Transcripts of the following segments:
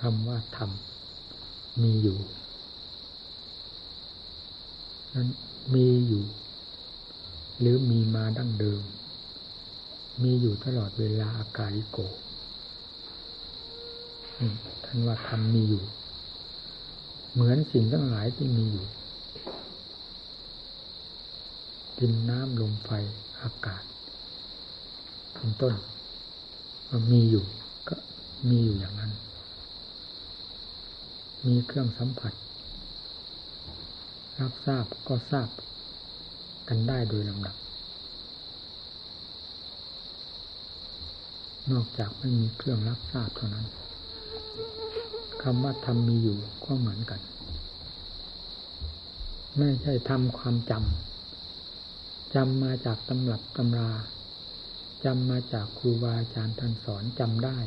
คำว่าธรรมมีอยู่นั้นมีอยู่ หรือมีมาดั้งเดิม มีอยู่ตลอดเวลาอากาลิโกท่านว่าธรรมมีอยู่ เหมือนสิ่งทั้งหลายที่มีอยู่ดินน้ำลมไฟอากาศเป็นต้นมันมีอยู่ก็มีอยู่อย่างนั้น มีเครื่องสัมผัส รับทราบก็ทราบกันได้โดยลำดับ นอกจากไม่มีเครื่องรับทราบเท่านั้นคำว่าทำมีอยู่ก็เหมือนกัน ไม่ใช่ทำความจำจำมาจากตำรับตำราจำมาจากครูบาอาจารย์ท่านสอนจำได้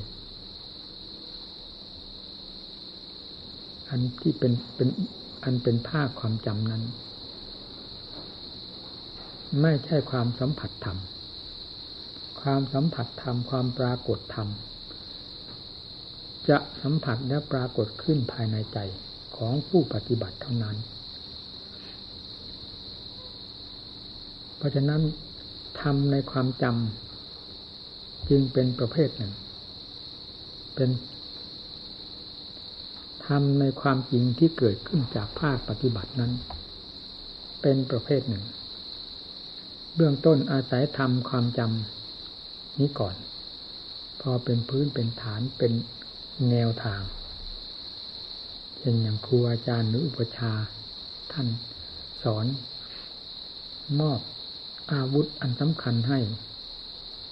อันที่เป็นเป็นอันเป็นภาคความจำนั้น ไม่ใช่ความสัมผัสธรรม ความสัมผัสธรรม ความปรากฏธรรม จะสัมผัสและปรากฏขึ้นภายในใจของผู้ปฏิบัติเท่านั้น เพราะฉะนั้นทำในความจำจึงเป็นประเภทหนึ่ง เป็น ทำในความจริงที่เกิดขึ้นจากภาคปฏิบัตินั้น เป็นประเภทหนึ่ง เบื้องต้นอาศัยทำความจำนี้ก่อน พอเป็นพื้นเป็นฐานเป็นแนวทางเช่นอย่างครูอาจารย์หรืออุปชาท่านสอน มอบอาวุธอันสำคัญให้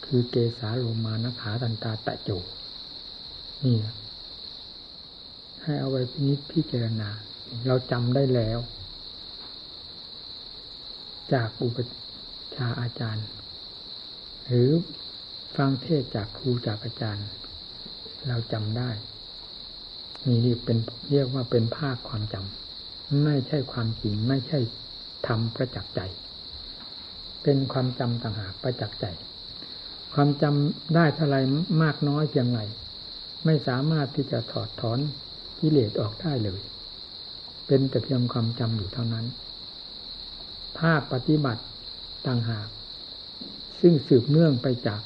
คือเกสาโลมานะขาตันตาตะโจนี่ ให้เอาไว้พินิจพิจารณา เราจำได้แล้ว จากอุปชาอาจารย์ หรือฟังเทศจากครูจากอาจารย์ เราจำได้นี่นี่เป็นเรียกว่าเป็นภาคความจำไม่ใช่ความจริงไม่ใช่ทำประจักษ์ใจ เป็นความจำต่างหากประจักษ์ใจ ความจำได้เท่าไรมากน้อยเพียงไรไม่สามารถที่จะถอดถอน กิเลสออกได้เลย เป็นแต่เพียงความจำอยู่เท่านั้น ภาคปฏิบัติต่างหาก ซึ่งสืบเนื่องไปจาก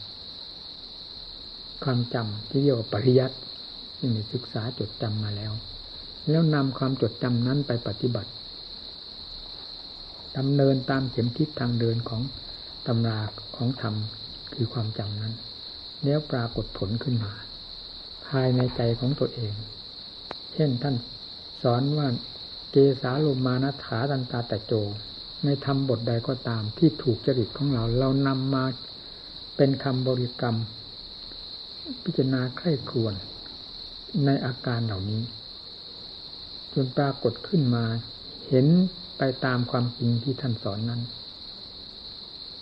ความจำที่เรียกว่าปริยัติที่มีศึกษาจดจำมาแล้ว แล้วนำความจดจำนั้นไปปฏิบัติดำเนินตามเข็มทิศทางเดินของตำราของธรรมคือความจำนั้น แล้วปรากฏผลขึ้นมา ภายในใจของตัวเอง เช่นท่านสอนว่าเกสาลมานัฐาตันตาแต่โจ ในทำบทใดก็ตามที่ถูกจริตของเรา เรานำมาเป็นคำบริกรรม พิจารณาใคร่ครวญในอาการเหล่านี้ จนปรากฏขึ้นมา เห็นไปตามความจริงที่ท่านสอนนั้น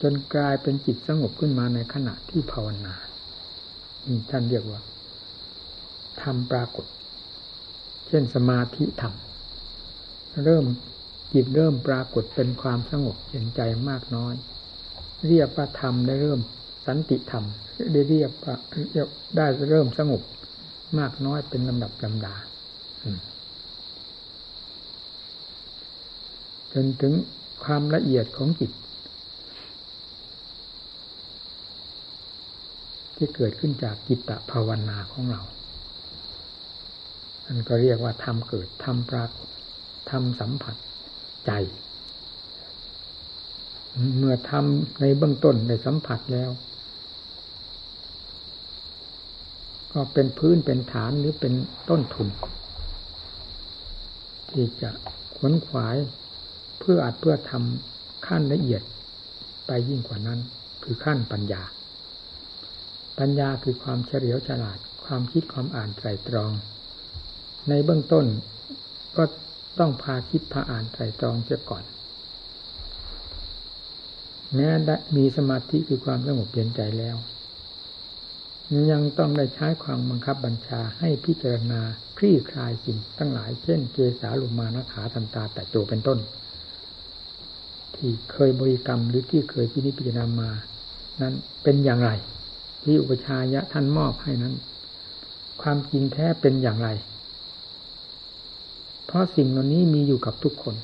จนกลายเป็นจิตสงบขึ้นมาในขณะที่ภาวนานี่ท่านเรียกว่าทำปรากฏ ช่นสมาธิธรรม เริ่มจิตเริ่มปรากฏเป็นความสงบเย็นใจมากน้อย เรียกว่าธรรมได้เริ่มสันติธรรมได้เรียกว่าได้เริ่มสงบมากน้อยเป็นลำดับลำดาจนถึงความละเอียดของจิต ที่เกิดขึ้นจากกิตตภาวนาของเรา อันก็เรียกว่าทำเกิดทำปรากฏทำสัมผัสใจ เมื่อทำในเบื้องต้นในสัมผัสแล้ว ก็เป็นพื้นเป็นฐานหรือเป็นต้นทุน ที่จะขวนขวายเพื่ออัดเพื่อทำขั้นละเอียดไปยิ่งกว่านั้น คือขั้นปัญญา ปัญญาคือความเฉลียวฉลาด ความคิดความอ่านไตรตรอง ในเบื้องต้นก็ต้องพาคิดพาอ่านไตรตรองเสียก่อนแม้มีสมาธิคือความสงบเย็นใจแล้ว ยังต้องได้ใช้ความบังคับบัญชาให้พิจารณาคลี่คลายสิ่งทั้งหลายเช่นเกสาลุมานะขาทันตาแต่โจเป็นต้น ที่เคยบริกรรมหรือที่เคยพินิจพิจารณามา นั้นเป็นอย่างไร ที่อุปชายะท่านมอบให้นั้น ความจริงแท้เป็นอย่างไร ราะสิ่งเหล่านี้มีอยู่กับทุกคน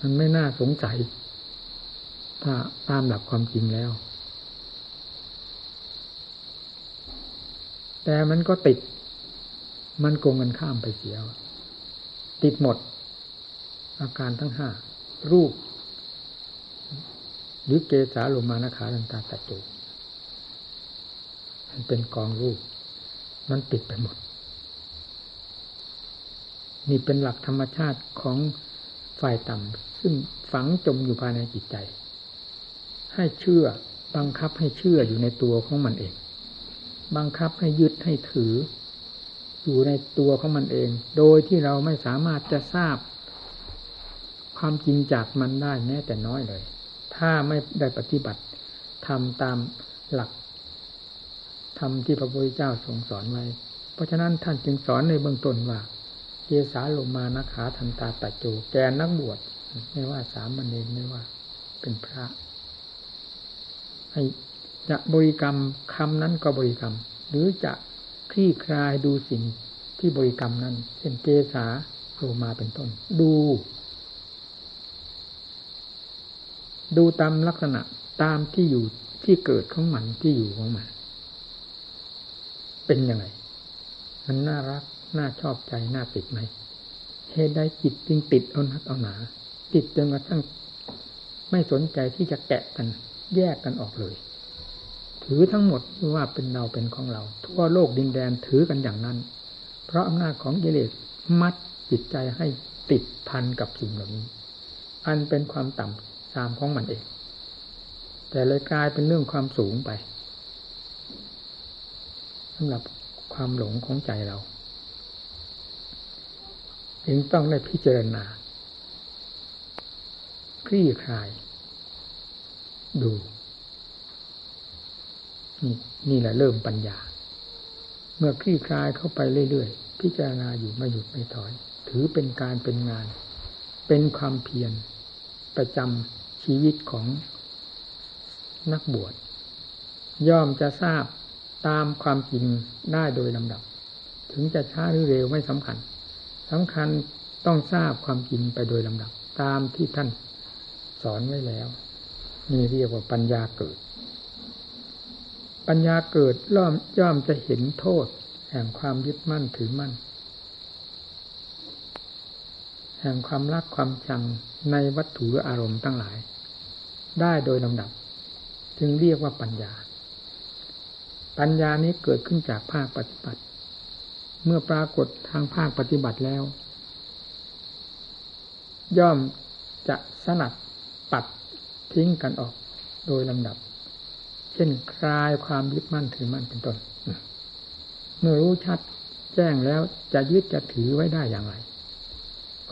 มันไม่น่าสงสัย ถ้าตามหลักความจริงแล้ว แต่มันก็ติด มันโกงกันข้ามไปเสีย ติดหมด อาการทั้งห้า รูป หรือเกสาลมานาขาลันตาตะจูมันเป็นกองรูป มันติดไปหมด นี่เป็นหลักธรรมชาติของฝ่ายต่ำซึ่งฝังจมอยู่ภายในจิตใจ ให้เชื่อบังคับให้เชื่ออยู่ในตัวของมันเอง บังคับให้ยึดให้ถือ อยู่ในตัวของมันเอง โดยที่เราไม่สามารถจะทราบ ความจริงจากมันได้แม้แต่น้อยเลย ถ้าไม่ได้ปฏิบัติทำตามหลักธรรมที่พระพุทธเจ้าทรงสอนไว้ เพราะฉะนั้นท่านจึงสอนในเบื้องต้นว่า เกสาลงมานะขาทันตาตะโจแกนักบวชไม่ว่าสามเณรไม่ว่า เป็นพระให้จะบริกรรมคำนั้นก็บริกรรม หรือจะคลี่คลายดูสิ่งที่บริกรรมนั้นเช่นเกสาโลมาเป็นต้น ดู ดูตามลักษณะตามที่อยู่ที่เกิดของมันที่อยู่ของมัน เป็นยังไง มันน่ารัก น่าชอบใจน่าติดไหมเหตุใดจิตจึงติดเอานักเอาหนา ติดจนกระทั่งไม่สนใจที่จะแกะกัน แยกกันออกเลย ถือทั้งหมดว่าเป็นเราเป็นของเรา ทั่วโลกดินแดนถือกันอย่างนั้น เพราะอำนาจของกิเลสมัดจิตใจให้ติดพันกับสิ่งเหล่านี้ อันเป็นความต่ำตามของมันเอง แต่เลยกลายเป็นเรื่องความสูงไปสำหรับความหลงของใจเรา จึงต้องได้พิจารณา คลี่คลาย ดู นี่นี่แหละเริ่มปัญญา เมื่อคลี่คลายเข้าไปเรื่อยๆ พิจารณาอยู่ไม่หยุดไม่ถอย ถือเป็นการเป็นงาน เป็นความเพียรประจำชีวิตของนักบวชย่อมจะทราบตามความจริงได้โดยลำดับ ถึงจะช้าหรือเร็วไม่สำคัญ สำคัญต้องทราบความจริงไปโดยลำดับ ตามที่ท่านสอนไว้แล้ว นี่เรียกว่าปัญญาเกิด ปัญญาเกิดย่อมย่อมจะเห็นโทษ แห่งความยึดมั่นถือมั่น แห่งความรักความชังในวัตถุอารมณ์ตั้งหลาย ได้โดยลำดับ จึงเรียกว่าปัญญา ปัญญานี้เกิดขึ้นจากภาคปฏิบัติ เมื่อปรากฏทางภาคปฏิบัติแล้ว ย่อมจะสนัดปัดทิ้งกันออกโดยลำดับ เช่นคลายความยึดมั่นถือมั่นเป็นต้นเมื่อรู้ชัดแจ้งแล้วจะยึดจะถือไว้ได้อย่างไร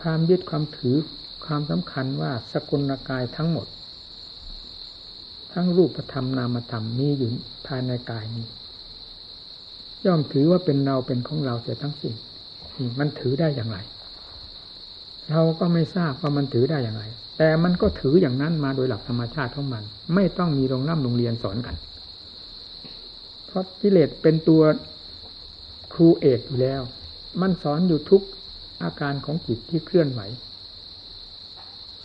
ความยึดความถือความสำคัญว่าสกุลกายทั้งหมด ทั้งรูปธรรมนามธรรมมีอยู่ภายในกายนี้ ย่อมถือว่าเป็นเราเป็นของเราเสียทั้งสิ้นมันถือได้อย่างไร เราก็ไม่ทราบว่ามันถือได้อย่างไร แต่มันก็ถืออย่างนั้นมาโดยหลักธรรมชาติของมัน ไม่ต้องมีโรงร่ำโรงเรียนสอนกัน เพราะกิเลสเป็นตัวครูเอกอยู่แล้ว มันสอนอยู่ทุกอาการของจิตที่เคลื่อนไหว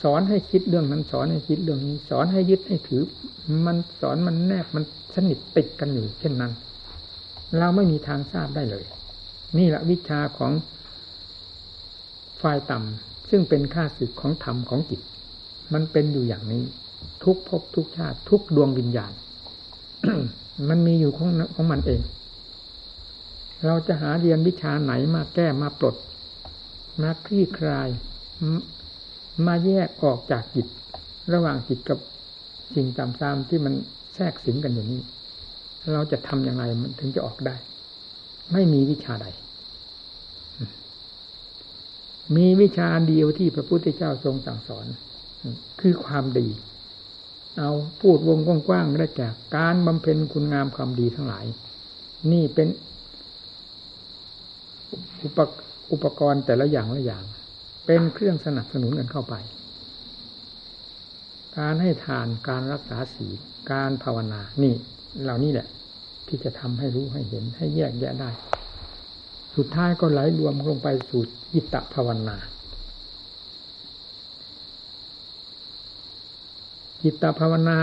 สอนให้คิดเรื่องนั้นสอนให้คิดเรื่องนี้ สอนให้ยึดให้ถือ มันสอนมันแนบมันสนิทติดกันอยู่เช่นนั้น เราไม่มีทางทราบได้เลย นี่แหละวิชาของฝ่ายต่ำซึ่งเป็นค่าศึกของธรรมของจิต มันเป็นอยู่อย่างนี้ ทุกภพทุกชาติ ทุกดวงวิญญาณ มันมีอยู่ของของมันเอง เราจะหาเรียนวิชาไหนมาแก้มาปลด มาคลี่คลาย มาแยกออกจากจิต ระหว่างจิตกับสิ่งจำซามที่มันแทรกสิงกันอยู่นี้ เราจะทำอย่างไรมันถึงจะออกได้ ไม่มีวิชาใด มีวิชาเดียวที่พระพุทธเจ้าทรงสั่งสอน คือความดี เอาพูดวงกว้างๆได้จากการบำเพ็ญคุณงามความดีทั้งหลาย นี่เป็นอุปอุปกรณ์แต่ละอย่างละอย่าง เป็นเครื่องสนับสนุนกันเข้าไป การให้ทานการรักษาศีลการภาวนานี่ เหล่านี้แหละ ที่จะทำให้รู้ให้เห็นให้แยกแยะได้ สุดท้ายก็ไหลรวมลงไปสู่จิตตภาวนาจิตตภาวนา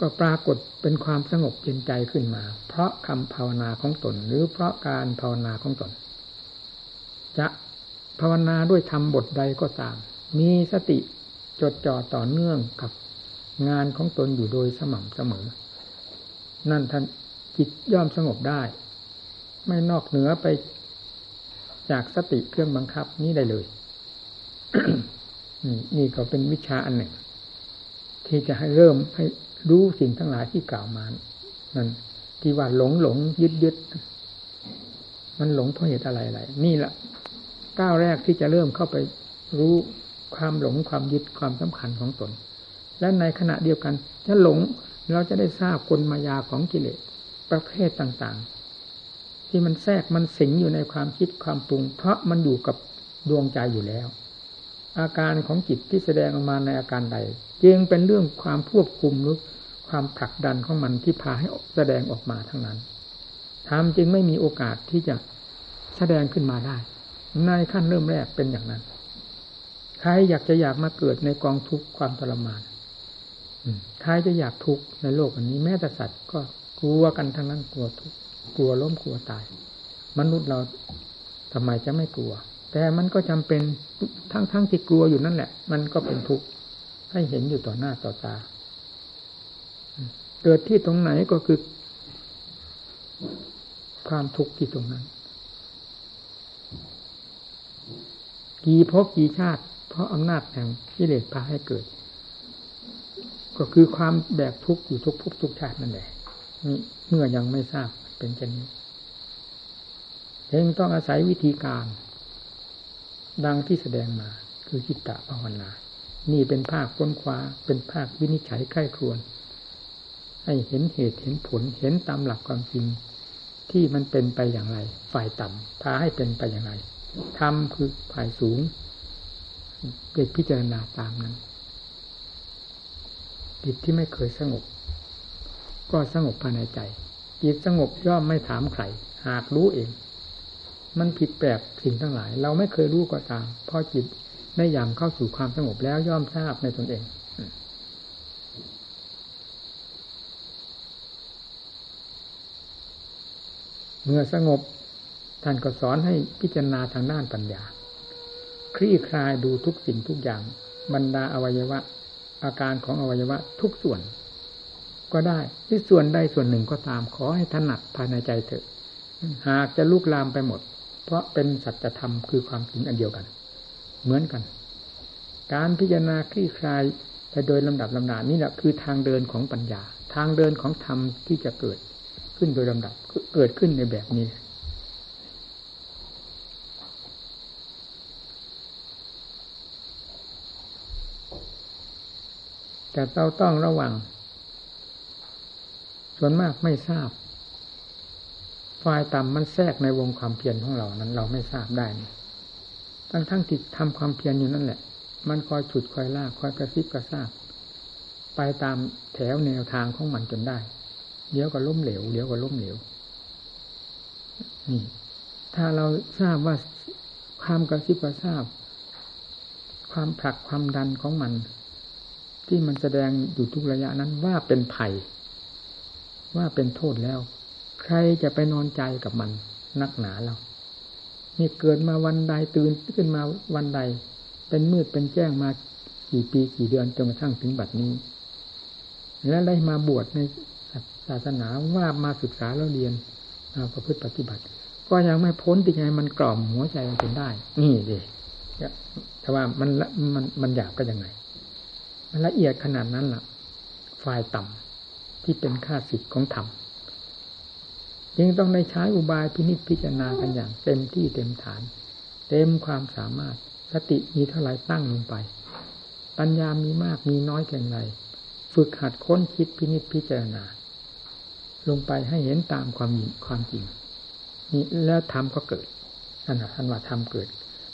ก็ปรากฏเป็นความสงบเย็นใจขึ้นมา เพราะคำภาวนาของตน หรือเพราะการภาวนาของตน จะภาวนาด้วยธรรมบทใดก็ตาม มีสติจดจ่อต่อเนื่องกับงานของตนอยู่โดยสม่ำเสมอ นั่นท่านจิตย่อมสงบได้ ไม่นอกเหนือไปจากสติเครื่องบังคับนี้ได้เลยนี่ก็เป็นวิชาอันหนึ่ง ที่จะให้เริ่มให้รู้สิ่งทั้งหลายที่กล่าวมานั่นที่ว่าหลงหลงยึดยึดมันหลงเพราะเหตุอะไรอะไรนี่แหละก้าวแรกที่จะเริ่มเข้าไปรู้ความหลงความยึดความสำคัญของตน และในขณะเดียวกันถ้าหลง เราจะได้ทราบกลมายาของกิเลสประเภทต่างๆ ที่มันแทรกมันสิงอยู่ในความคิดความปรุง เพราะมันอยู่กับดวงใจอยู่แล้ว อาการของจิตที่แสดงออกมาในอาการใดจึงเป็นเรื่องความควบคุมหรือความผลักดันของมันที่พาให้แสดงออกมาทั้งนั้นทำจึงไม่มีโอกาสที่จะแสดงขึ้นมาได้ ในขั้นเริ่มแรกเป็นอย่างนั้น ใครอยากจะอยากมาเกิดในกองทุกข์ความทรมาน ใครจะอยากทุกข์ในโลกอันนี้ แม้แต่สัตว์ก็กลัวกันทั้งนั้นกลัวทุกข์กลัวล้มกลัวตาย มนุษย์เราทำไมจะไม่กลัว แต่มันก็จำเป็นทั้งทั้งที่กลัวอยู่นั่นแหละ มันก็เป็นทุกข์ให้เห็นอยู่ต่อหน้าต่อตา เกิดที่ตรงไหนก็คือ ความทุกข์ที่ตรงนั้น กี่พบกี่ชาติ เพราะอำนาจแห่งกิเลสพาให้เกิด ก็คือความแบกทุกข์อยู่ทุกภพทุกชาตินั่นแหละนี่เมื่อยังไม่ทราบเป็นเช่นนี้เองต้องอาศัยวิธีการ ดังที่แสดงมา คือจิตตะภาวนา นี่เป็นภาคค้นคว้า เป็นภาควินิจฉัยใกล้ครวน ให้เห็นเหตุเห็นผลเห็นตามหลักความจริง ที่มันเป็นไปอย่างไร ฝ่ายต่ำพาให้เป็นไปอย่างไรทำคือฝ่ายสูงเด็กพิจารณาตามนั้น จิตที่ไม่เคยสงบ ก็สงบภายในใจ จิตสงบย่อมไม่ถามใครหากรู้เอง มันผิดแปลกสิ่งทั้งหลาย เราไม่เคยรู้ก็ตามพอจิตได้ยามเข้าสู่ความสงบแล้วย่อมทราบในตนเองเมื่อสงบท่านก็สอนให้พิจารณาทางด้านปัญญา คลี่คลายดูทุกสิ่งทุกอย่าง บรรดาอวัยวะ อาการของอวัยวะทุกส่วน ก็ได้ที่ส่วนใดส่วนหนึ่งก็ตาม ขอให้ถนัดภายในใจเถอะ หากจะลุกลามไปหมด เพราะเป็นสัจธรรมคือความจริงอันเดียวกัน เหมือนกัน การพิจารณาคลี่คลายไปโดยลำดับลำดานี่แหละคือทางเดินของปัญญา ทางเดินของธรรมที่จะเกิดขึ้นโดยลำดับเกิดขึ้นในแบบนี้ แต่เราต้องระวัง ส่วนมากไม่ทราบฝ่ายต่ำมันแทรกในวงความเพียรของเรานั้น เราไม่ทราบได้ทั้งทั้งติดทำความเพียรอยู่นั่นแหละ มันคอยฉุดคอยลากคอยกระซิบกระซาบไปตามแถวแนวทางของมันจนได้ เดี๋ยวก็ล้มเหลว เดี๋ยวก็ล้มเหลว นี่ ถ้าเราทราบว่าความกระซิบกระซาบ ความผลักความดันของมัน ที่มันแสดงอยู่ทุกระยะนั้นว่าเป็นภัย ว่าเป็นโทษแล้ว ใครจะไปนอนใจกับมันนักหนาเรานี่เกิดมาวันใดตื่นขึ้นมาวันใด เป็นมืดเป็นแจ้งมากี่ปีกี่เดือนจนกระทั่งถึงบัดนี้ และได้มาบวชในศาสนาว่ามาศึกษาแล้วเรียนมาประพฤติปฏิบัติ ก็ยังไม่พ้นที่ไงมันกล่อมหัวใจจนได้ นี่ดิแต่ว่ามันมันมันหยาบก็ยังไง มันละเอียดขนาดนั้นล่ะ ฝ่ายต่ำที่เป็นค่าสิทธิ์ของธรรมจึงต้องได้ใช้อุบายพินิจพิจารณากันอย่างเต็มที่เต็มฐาน เต็มความสามารถสติมีเท่าไรตั้งลงไป ปัญญามีมากมีน้อยเพียงไรฝึกหัดค้นคิดพินิจพิจารณา ลงไปให้เห็นตามความความจริงนี่แล้วธรรมก็เกิดนั่นท่านว่าธรรมเกิด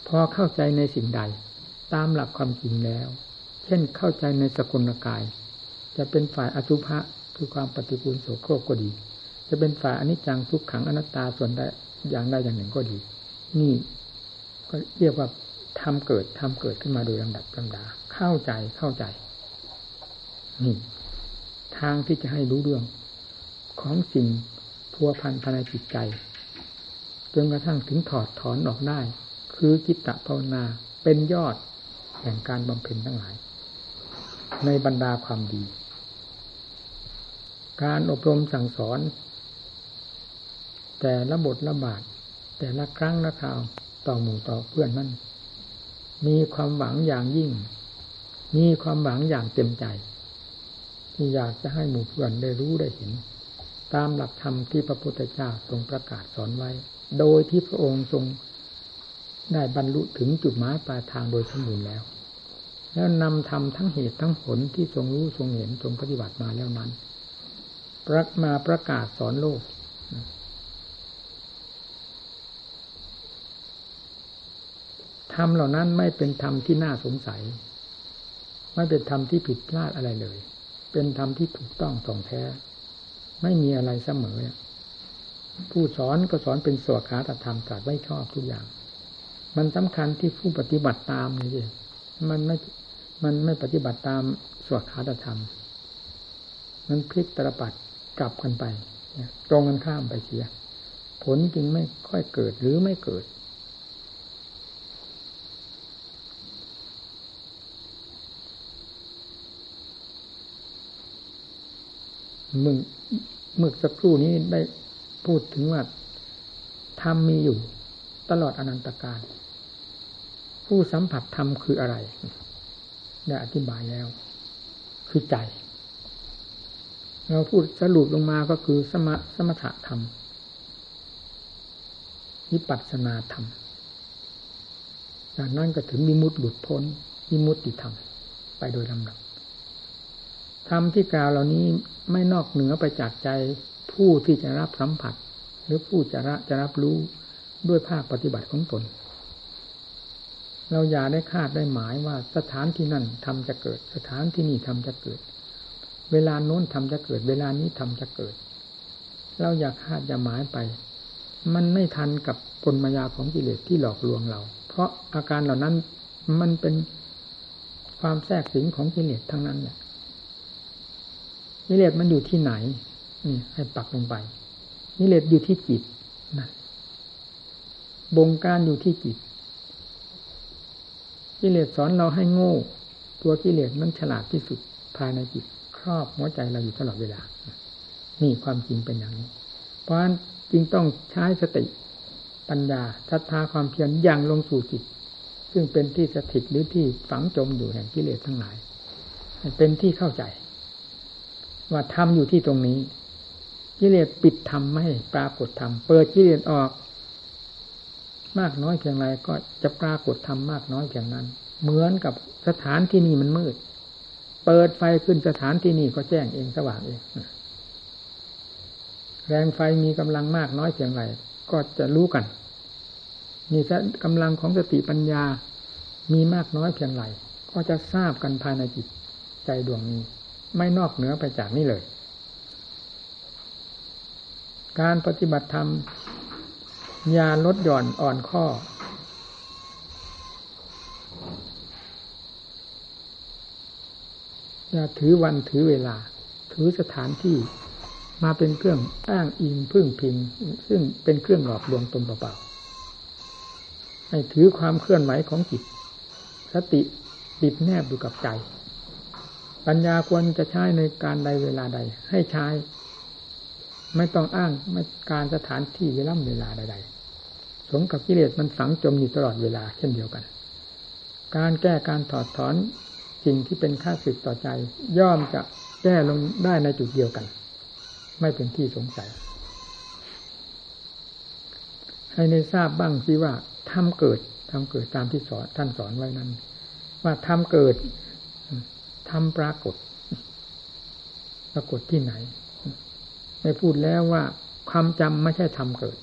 พอเข้าใจในสิ่งใด ตามหลักความจริงแล้ว เช่นเข้าใจในสกุลกาย จะเป็นฝ่ายอสุภะคือความปฏิกูลโสโครกก็ดี จะเป็นฝ่ายอนิจจังทุกขังอนัตตาส่วนใดอย่างใดอย่างหนึ่งก็ดี นี่ก็เรียกว่าทำเกิดทำเกิดขึ้นมาโดยลำดับลำดา เข้าใจเข้าใจ นี่ ทางที่จะให้รู้เรื่อง ของสิ่งพัวพันภายในจิตใจจนกระทั่งถึงถอดถอนออกได้ คือจิตตภาวนาเป็นยอดแห่งการบำเพ็ญทั้งหลาย ในบรรดาความดี การอบรมสั่งสอน แต่ละบทละบาท แต่ละครั้งละคราวต่อหมู่ต่อเพื่อนนั่นมีความหวังอย่างยิ่ง มีความหวังอย่างเต็มใจ ที่อยากจะให้หมู่เพื่อนได้รู้ได้เห็น ตามหลักธรรมที่พระพุทธเจ้าทรงประกาศสอนไว้ โดยที่พระองค์ทรงได้บรรลุถึงจุดหมายปลายทางโดยสมบูรณ์แล้ว แล้วนำธรรมทั้งเหตุทั้งผลที่ทรงรู้ทรงเห็นทรงปฏิบัติมาแล้วนั้นประมาประกาศสอนโลก ธรรมเหล่านั้นไม่เป็นธรรมที่น่าสงสัย ไม่เป็นธรรมที่ผิดพลาดอะไรเลย เป็นธรรมที่ถูกต้องตรงแท้ ไม่มีอะไรเสมอ ผู้สอนก็สอนเป็นสวขาตธรรมตรัสไว้ชอบทุกอย่าง มันสำคัญที่ผู้ปฏิบัติตามนี่เองมันไม่ มันไม่ปฏิบัติตามสวขาตธรรม มันพลิกตรปัดกลับกันไปตรงกันข้ามไปเสีย ผลจึงไม่ค่อยเกิดหรือไม่เกิด มึงเมื่อสักครู่นี้ได้พูดถึงว่าธรรมมีอยู่ตลอดอนันตการ ผู้สัมผัสธรรมคืออะไร ได้อธิบายแล้ว คือใจ เราพูดสรุปลงมาก็คือสมสมถะธรรมวิปัสสนาธรรมจากนั้นก็ถึงมิมุติหลุดพ้นมิมุติธรรม ไปโดยลำดับธรรมที่กล่าวเหล่านี้ไม่นอกเหนือไปจากใจผู้ที่จะรับสัมผัส หรือผู้จะจะรับรู้ด้วยภาคปฏิบัติของตน เราอย่าได้คาดได้หมายว่าสถานที่นั่นทำจะเกิด สถานที่นี่ทำจะเกิด เวลาโน้นทำจะเกิด เวลานี้ทำจะเกิด เราอย่าคาดอย่าหมายไป มันไม่ทันกับกลมายาของกิเลสที่หลอกลวงเรา เพราะอาการเหล่านั้นมันเป็นความแทรกสิงของกิเลสทั้งนั้นแหละนิเลศมันอยู่ที่ไหนนี่ให้ปักลงไปนิเลศอยู่ที่จิตนั่นบงการอยู่ที่จิต กิเลสสอนเราให้โง่ ตัวกิเลสมันฉลาดที่สุดภายในจิตครอบหัวใจเราอยู่ตลอดเวลา นี่ความจริงเป็นอย่างนี้ เพราะฉะนั้นจึงต้องใช้สติปัญญาศรัทธาความเพียรอย่างลงสู่จิต ซึ่งเป็นที่สถิตหรือที่ฝังจมอยู่แห่งกิเลสทั้งหลาย เป็นที่เข้าใจ ว่าธรรมอยู่ที่ตรงนี้ กิเลสปิดธรรมไม่ปรากฏธรรมเปิดกิเลสออก มากน้อยเพียงไรก็จะปรากฏธรรมมากน้อยเพียงนั้น เหมือนกับสถานที่นี่มันมืด เปิดไฟขึ้นสถานที่นี่ก็แจ้งเองสว่างเองแรงไฟมีกำลังมากน้อยเพียงไรก็จะรู้กันนี่ถ้ากำลังของสติปัญญามีมากน้อยเพียงไรก็จะทราบกันภายในจิตใจดวงนี้ ไม่นอกเหนือไปจากนี้เลย การปฏิบัติธรรม ยาลดหย่อนอ่อนข้อ อย่าถือวันถือเวลา ถือสถานที่มาเป็นเครื่องอ้างอิงพึ่งพิง ซึ่งเป็นเครื่องหลอกลวงตนเปล่าๆให้ถือความเคลื่อนไหวของจิต สติติดแนบอยู่กับใจ ปัญญาควรจะใช้ในการใดเวลาใด ให้ใช้ ไม่ต้องอ้างไม่การสถานที่เวลาเวลาใดๆ สมกับกิเลสมันฝังจมอยู่ตลอดเวลาเช่นเดียวกัน การแก้การถอดถอนสิ่งที่เป็นค่าสึกต่อใจ ย่อมจะแก้ลงได้ในจุดเดียวกัน ไม่เป็นที่สงสัย ให้ในทราบบ้างสิว่าทำเกิดทำเกิดตามที่สอนท่านสอนไว้นั้น ว่าทำเกิดทำปรากฏ ปรากฏที่ไหนได้พูดแล้วว่าความจำไม่ใช่ทำเกิด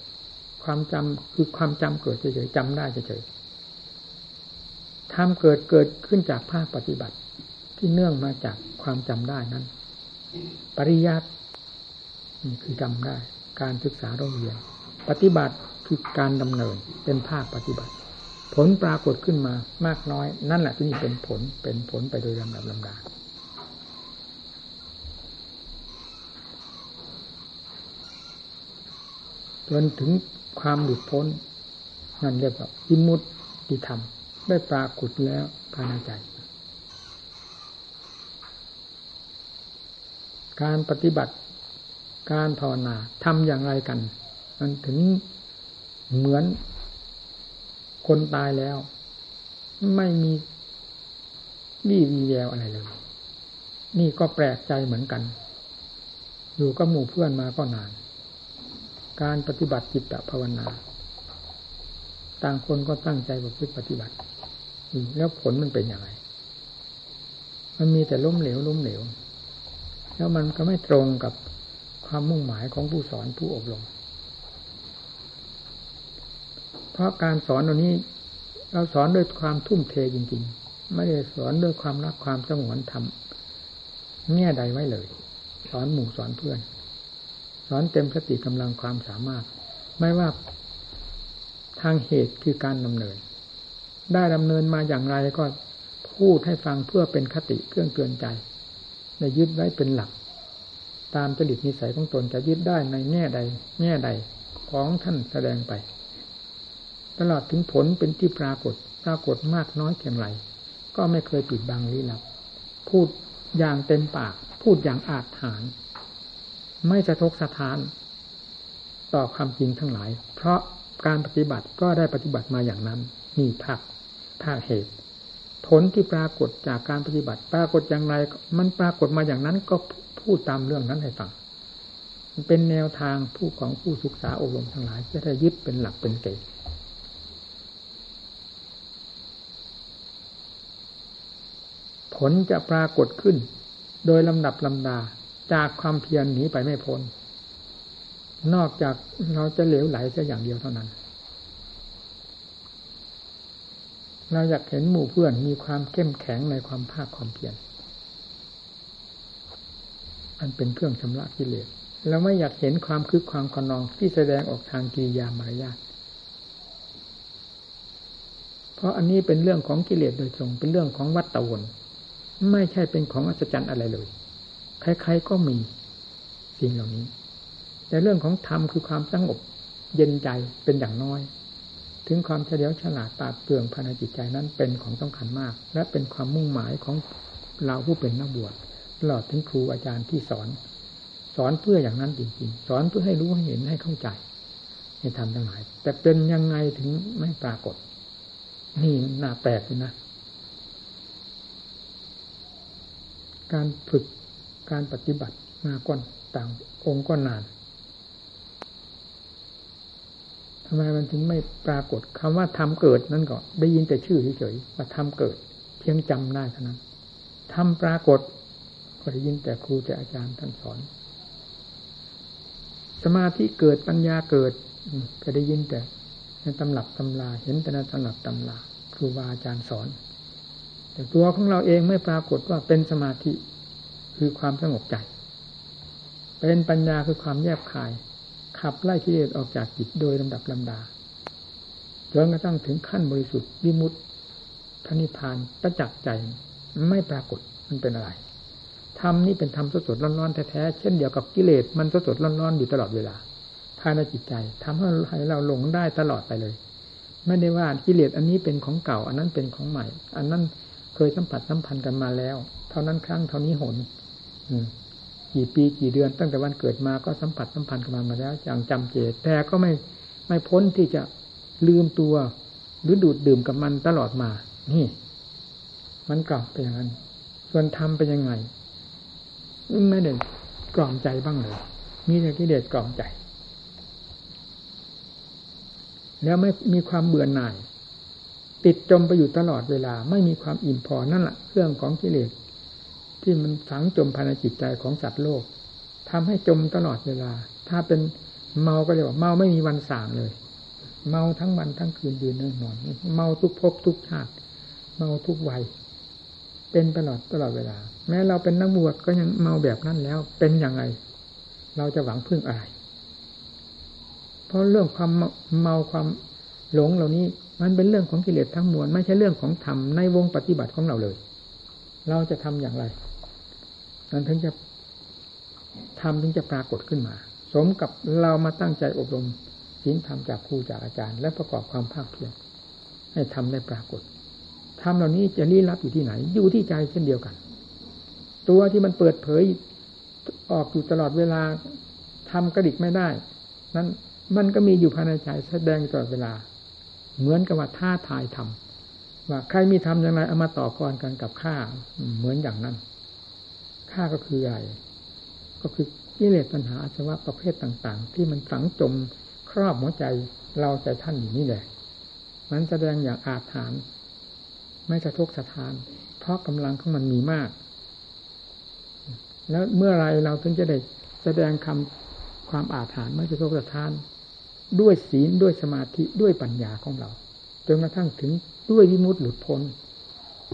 ความจำคือความจำเกิดเฉยๆจำได้เฉยๆทำเกิดเกิดขึ้นจากภาคปฏิบัติ ที่เนื่องมาจากความจำได้นั้น ปริยัตินี่คือจำได้ การศึกษาโรงเรียน ปฏิบัติคือการดำเนินเป็นภาคปฏิบัติ ผลปรากฏขึ้นมามากน้อย นั่นแหละที่นี่เป็นผลเป็นผลไปโดยลำดับลำดาจนถึง ความหลุดพ้นนั่นเรียกว่าอิมุตติธรรม ได้ปรากฏแล้วภายในใจ การปฏิบัติการภาวนาทำอย่างไรกัน มันถึงเหมือนคนตายแล้ว ไม่มีวี่วีแววอะไรเลย นี่ก็แปลกใจเหมือนกัน อยู่กับหมู่เพื่อนมาก็นาน การปฏิบัติจิตภาวนา ต่างคนก็ตั้งใจประพฤติปฏิบัติแล้วผลมันเป็นอย่างไร มันมีแต่ล้มเหลวล้มเหลว แล้วมันก็ไม่ตรงกับความมุ่งหมายของผู้สอนผู้อบรม เพราะการสอนตรงนี้ เราสอนด้วยความทุ่มเทจริง ๆ ไม่ได้สอนด้วยความรักความสงวนธรรมแง่ใดไว้เลย สอนหมู่สอนเพื่อน สอนเต็มสติกำลังความสามารถ ไม่ว่าทางเหตุคือการดำเนิน ได้ดำเนินมาอย่างไรก็พูดให้ฟังเพื่อเป็นคติเครื่องเตือนใจในยึดไว้เป็นหลัก ตามจริตนิสัยของตนจะยึดได้ในแง่ใด แง่ใดของท่านแสดงไป ตลอดถึงผลเป็นที่ปรากฏปรากฏมากน้อยเพียงไรก็ไม่เคยปิดบังลี้ลับพูดอย่างเต็มปาก พูดอย่างอาจหาร ไม่สะทกสะทาน ต่อความจริงทั้งหลาย เพราะการปฏิบัติก็ได้ปฏิบัติมาอย่างนั้นนี่ภาคภาคเหตุ ผลที่ปรากฏจากการปฏิบัติ ปรากฏอย่างไร มันปรากฏมาอย่างนั้นก็พูดตามเรื่องนั้นให้ฟังเป็นแนวทางผู้ของผู้ศึกษาอบรมทั้งหลาย จะได้ยึดเป็นหลักเป็นเกณฑ์ผลจะปรากฏขึ้น โดยลำดับลำดา จากความเพียรหนีไปไม่พ้น นอกจากเราจะเหลวไหลแค่อย่างเดียวเท่านั้น เราอยากเห็นหมู่เพื่อนมีความเข้มแข็งในความภาคความเพียรอันเป็นเครื่องชำระกิเลสเราไม่อยากเห็นความคึกความขนองที่แสดงออกทางกิริยามารยาทเพราะอันนี้เป็นเรื่องของกิเลสโดยตรง เป็นเรื่องของวัตตะวน ไม่ใช่เป็นของอัศจรรย์อะไรเลย ใครๆก็มีสิ่งเหล่านี้ แต่เรื่องของธรรมคือความสงบเย็นใจเป็นอย่างน้อย ถึงความเฉลียวฉลาดปาดเปลืองภายในจิตใจนั้นเป็นของสำคัญมาก และเป็นความมุ่งหมายของเราผู้เป็นนักบวชตลอดถึงครูอาจารย์ที่สอน สอนเพื่ออย่างนั้นจริงๆ สอนเพื่อให้รู้ให้เห็นให้เข้าใจให้ทำทั้งหลาย แต่เป็นยังไงถึงไม่ปรากฏ นี่น่าแปลกนะ การฝึก การปฏิบัติมาก่อนต่างองค์ก็นานทำไมมันถึงไม่ปรากฏคำว่าทำเกิดนั่นก็ได้ยินแต่ชื่อเฉยๆว่าทำเกิด เพียงจำได้เท่านั้นทำปรากฏ ก็ได้ยินแต่ครูแต่อาจารย์ท่านสอน สมาธิเกิดปัญญาเกิดก็ได้ยินแต่ในตำรับตำราเห็นแต่ในตำรับตำราครูบาอาจารย์สอน แต่ตัวของเราเองไม่ปรากฏว่าเป็นสมาธิ คือความสงบใจ เป็นปัญญาคือความแยบคาย ขับไล่กิเลสออกจากจิตโดยลำดับลำดาจนกระทั่งถึงขั้นบริสุทธิ์วิมุตติพระนิพพานประจักษ์ใจไม่ปรากฏมันเป็นอะไรธรรมนี่เป็นธรรมสดๆร้อนๆแท้ๆเช่นเดียวกับกิเลสมันสดๆร้อนๆอยู่ตลอดเวลาภายในจิตใจทำให้เราหลงได้ตลอดไปเลย ไม่ได้ว่ากิเลสอันนี้เป็นของเก่า อันนั้นเป็นของใหม่ อันนั้นเคยสัมผัสสัมพันธ์กันมาแล้ว เท่านั้นครั้งเท่านี้หน กี่ปีกี่เดือน ตั้งแต่วันเกิดมาก็สัมผัสสัมพันธ์กันมามาแล้วอย่างจำเจตแต่ก็ไม่ไม่พ้นที่จะลืมตัว หรือดูดดื่มกับมันตลอดมา นี่ มันกลับไปอย่างนั้น ส่วนทำเป็นยังไงไม่ได้กล่อมใจบ้างเลยมีแต่กิเลสกล่อมใจ แล้วไม่มีความเบื่อหน่าย ติดจมไปอยู่ตลอดเวลา ไม่มีความอิ่มพอนั่นแหละเรื่องของกิเลส ที่มันฝังจมภายในจิตใจของสัตว์โลกทำให้จมตลอดเวลา ถ้าเป็นเมาก็เรียกว่าเมาไม่มีวันสางเลย เมาทั้งวันทั้งคืนยืนนอน เมาทุกภพทุกชาติ เมาทุกวัย เป็นตลอดตลอดเวลา แม้เราเป็นนักบวชก็ยังเมาแบบนั้นแล้ว เป็นยังไงเราจะหวังพึ่งอะไร เพราะเรื่องความเมาความหลงเหล่านี้ มันเป็นเรื่องของกิเลสทั้งมวลไม่ใช่เรื่องของธรรมในวงปฏิบัติของเราเลย เราจะทำอย่างไรนั้นถึงจะทำถึงจะปรากฏขึ้นมา สมกับเรามาตั้งใจอบรมศีลธรรมจากครูจากอาจารย์ และประกอบความภาคเพียรให้ทำได้ปรากฏธรรมเหล่านี้จะลี้ลับอยู่ที่ไหน อยู่ที่ใจเช่นเดียวกัน ตัวที่มันเปิดเผยออกอยู่ตลอดเวลาทำกระดิกไม่ได้ นั้นมันก็มีอยู่ภายในใจแสดงตลอดเวลา เหมือนกับว่าท่าทายทำ ว่าใครมีทำอย่างไรเอามาต่อกรกันกับข้าเหมือนอย่างนั้นข้าก็คืออะไรก็คือกิเลสปัญหาอาสวะประเภทต่าง ๆ ที่มันฝังจมครอบหัวใจเราใจท่านอยู่นี่แหละมันแสดงอย่างอาถรรพ์ไม่สะทกสะทาน เพราะกำลังของมันมีมาก แล้วเมื่อไรเราถึงจะได้แสดงคำความอาถรรพ์ไม่สะทกสะทาน ด้วยศีลด้วยสมาธิด้วยปัญญาของเรา จนกระทั่งถึงด้วยวิมุตติหลุดพ้น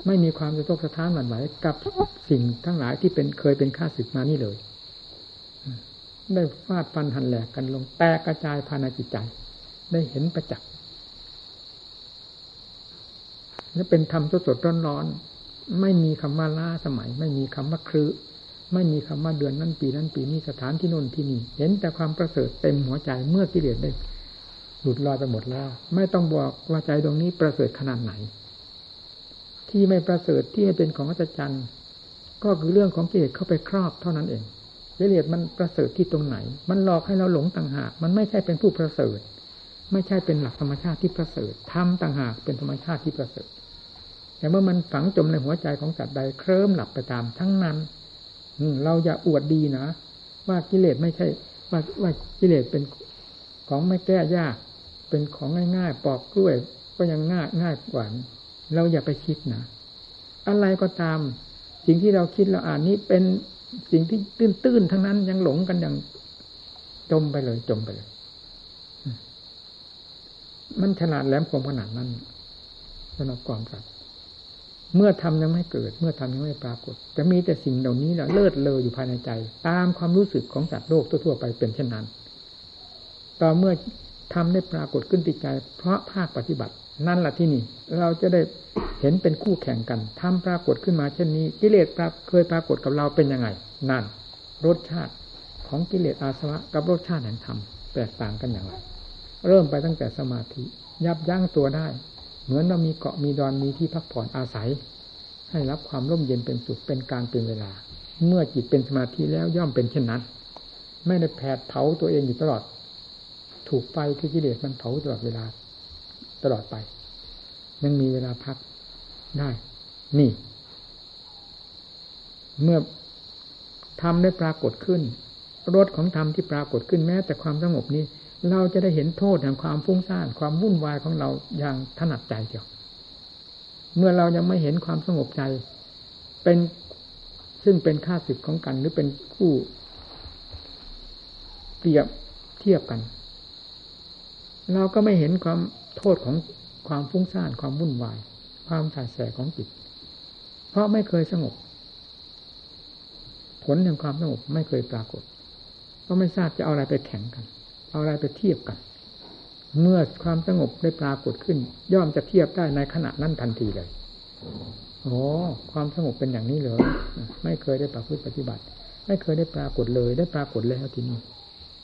ไม่มีความสะทกสะท้านหวั่นไหวกับสิ่งทั้งหลายที่เป็นเคยเป็นข้าศึกมานี่เลย ได้ฟาดฟันหันแหลกกันลงแตกกระจายภายในจิตใจ ได้เห็นประจักษ์และเป็นธรรมสดสดร้อนร้อนไม่มีคำว่าล้าสมัย ไม่มีคำว่าครือไม่มีคำว่าเดือนนั้นปีนั้นปีนี้สถานที่โน่นที่นี่ เห็นแต่ความประเสริฐเต็มหัวใจเมื่อกิเลสได้ หลุดลอยไปหมดแล้ว ไม่ต้องบอกว่าใจตรงนี้ประเสริฐขนาดไหน ที่ไม่ประเสริฐที่ให้เป็นของอัศจรรย์ก็คือเรื่องของกิเลสเข้าไปครอบเท่านั้นเองกิเลสมันประเสริฐที่ตรงไหน มันหลอกให้เราหลงต่างหาก มันไม่ใช่เป็นผู้ประเสริฐ ไม่ใช่เป็นหลักธรรมชาติที่ประเสริฐทำต่างหากเป็นธรรมชาติที่ประเสริฐ แต่เมื่อมันฝังจมในหัวใจของสัตว์ใดเคลิ้มหลับไปตามทั้งนั้นเราอย่าอวดดีนะ ว่ากิเลสไม่ใช่ ว่าว่ากิเลสเป็นของไม่แก้ยาก เป็นของง่ายๆ ปอกกล้วย ก็ยังง่ายง่ายกว่าเราอย่าไปคิดนะอะไรก็ตาม สิ่งที่เราคิดเราอ่านนี้เป็นสิ่งที่ตื้นๆทั้งนั้นยังหลงกันอย่างจมไปเลย จมไปเลย มันฉลาดแหลมคมขนาดนั้นสำหรับความสัตว์เมื่อทำยังไม่เกิด เมื่อทำยังไม่ปรากฏ จะมีแต่สิ่งเหล่านี้แหละเลิศเลออยู่ภายในใจ ตามความรู้สึกของสัตว์โลกทั่วๆไปเป็นเช่นนั้น ต่อเมื่อ ทำได้ปรากฏขึ้นติดใจ เพราะภาคปฏิบัติ นั่นแหละที่นี่เราจะได้เห็นเป็นคู่แข่งกันทำปรากฏขึ้นมาเช่นนี้ กิเลสเคยปรากฏกับเราเป็นยังไง นั่น รสชาติของกิเลสอาสวะกับรสชาติแห่งธรรมแตกต่างกันอย่างไร เริ่มไปตั้งแต่สมาธิ ยับยั้งตัวได้ เหมือนเรามีเกาะมีดอนมีที่พักผ่อนอาศัย ให้รับความร่มเย็นเป็นสุขเป็นการเป็นเวลา เมื่อจิตเป็นสมาธิแล้วย่อมเป็นเช่นนั้น ไม่ได้แผดเผาตัวเองอยู่ตลอด ถูกไฟคือกิเลสมันเผาตลอดเวลา ตลอดไป ยังมีเวลาพักได้ นี่ เมื่อธรรมได้ปรากฏขึ้นรสของธรรมที่ปรากฏขึ้นแม้ แต่ความสงบนี้ เราจะได้เห็นโทษแห่งความฟุ้งซ่านความวุ่นวายของเราอย่างถนัดใจเดียวเมื่อเรายังไม่เห็นความสงบใจ เป็นซึ่งเป็นค่าศึกของกันหรือเป็นคู่เปรียบเทียบกัน เราก็ไม่เห็นความโทษของความฟุ้งซ่านความวุ่นวาย ความสาแสของจิต เพราะไม่เคยสงบ ผลแห่งความสงบไม่เคยปรากฏ ก็ไม่ทราบจะเอาอะไรไปแข่งกัน เอาอะไรไปเทียบกัน เมื่อความสงบได้ปรากฏขึ้น ย่อมจะเทียบได้ในขณะนั้นทันทีเลยโอ้ความสงบเป็นอย่างนี้เหรอไม่เคยได้ประพฤติปฏิบัติ ไม่เคยได้ปรากฏเลย ได้ปรากฏแล้วทีนี้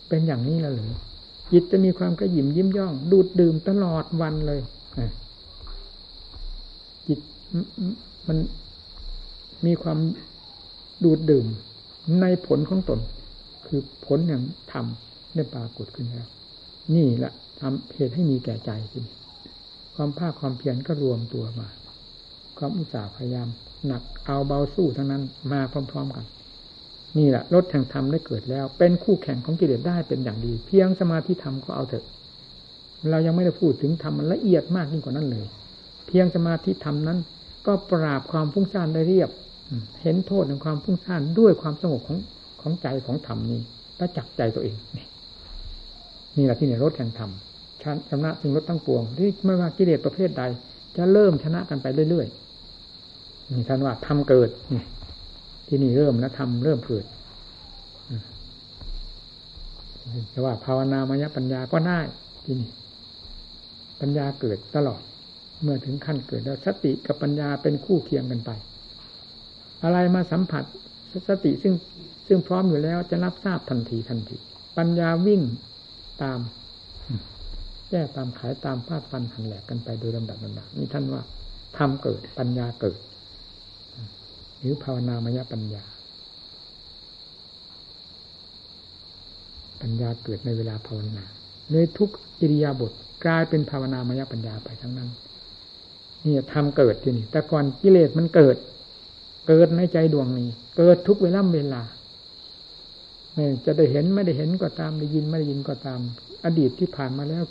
เป็นอย่างนี้แล้วหรือ จิตจะมีความกระยิมยิ้มย่อง ดูดดื่มตลอดวันเลยจิตมันมีความดูดดื่มในผลของตน คือผลอย่างธรรมได้ปรากฏขึ้นแล้ว นี่แหละทำเหตุให้มีแก่ใจขึ้นความภาคความเพียรก็รวมตัวมา ความอุตสาห์พยายาม หนักเอาเบาสู้ทั้งนั้นมาพร้อม ๆ กัน นี่แหละรถแห่งธรรมได้เกิดแล้ว เป็นคู่แข่งของกิเลสได้เป็นอย่างดี เพียงสมาธิธรรมก็เอาเถอะ เรายังไม่ได้พูดถึงธรรมมันละเอียดมากยิ่งกว่านั้นเลย เพียงสมาธิธรรมนั้น ก็ปราบความฟุ้งซ่านได้เรียบ เห็นโทษของความฟุ้งซ่านด้วยความสงบของของใจของธรรมนี้ประจักษ์ใจตัวเองนี่แหละที่ในรถแห่งธรรมชนะสิ่งรถทั้งปวงที่ไม่ว่ากิเลสประเภทใด จะเริ่มชนะกันไปเรื่อยๆนี่ท่านว่าทำเกิดนี่ ที่นี่เริ่มแล้วทำเริ่มเกิดแต่ว่าภาวนามยปัญญาก็ได้ที่นี่ปัญญาเกิดตลอด เมื่อถึงขั้นเกิดแล้วสติกับปัญญาเป็นคู่เคียงกันไป อะไรมาสัมผัสสติซึ่งซึ่งพร้อมอยู่แล้วจะรับทราบทันทีทันที ปัญญาวิ่งตามแก้ตามขายตามภาพปันหันแหลกกันไปโดยลำดับลำดับนี่ท่านว่าทำเกิดปัญญาเกิด หรือภาวนามยปัญญา ปัญญาเกิดในเวลาภาวนาในทุกอิริยาบถกลายเป็นภาวนามยปัญญาไปทั้งนั้นนี่ทำเกิดที่นี่ แต่ก่อนกิเลสมันเกิด เกิดในใจดวงนี้ เกิดทุกเวลาเวลาจะได้เห็นไม่ได้เห็นก็ตามได้ยินไม่ได้ยินก็ตาม อดีตที่ผ่านมาแล้ว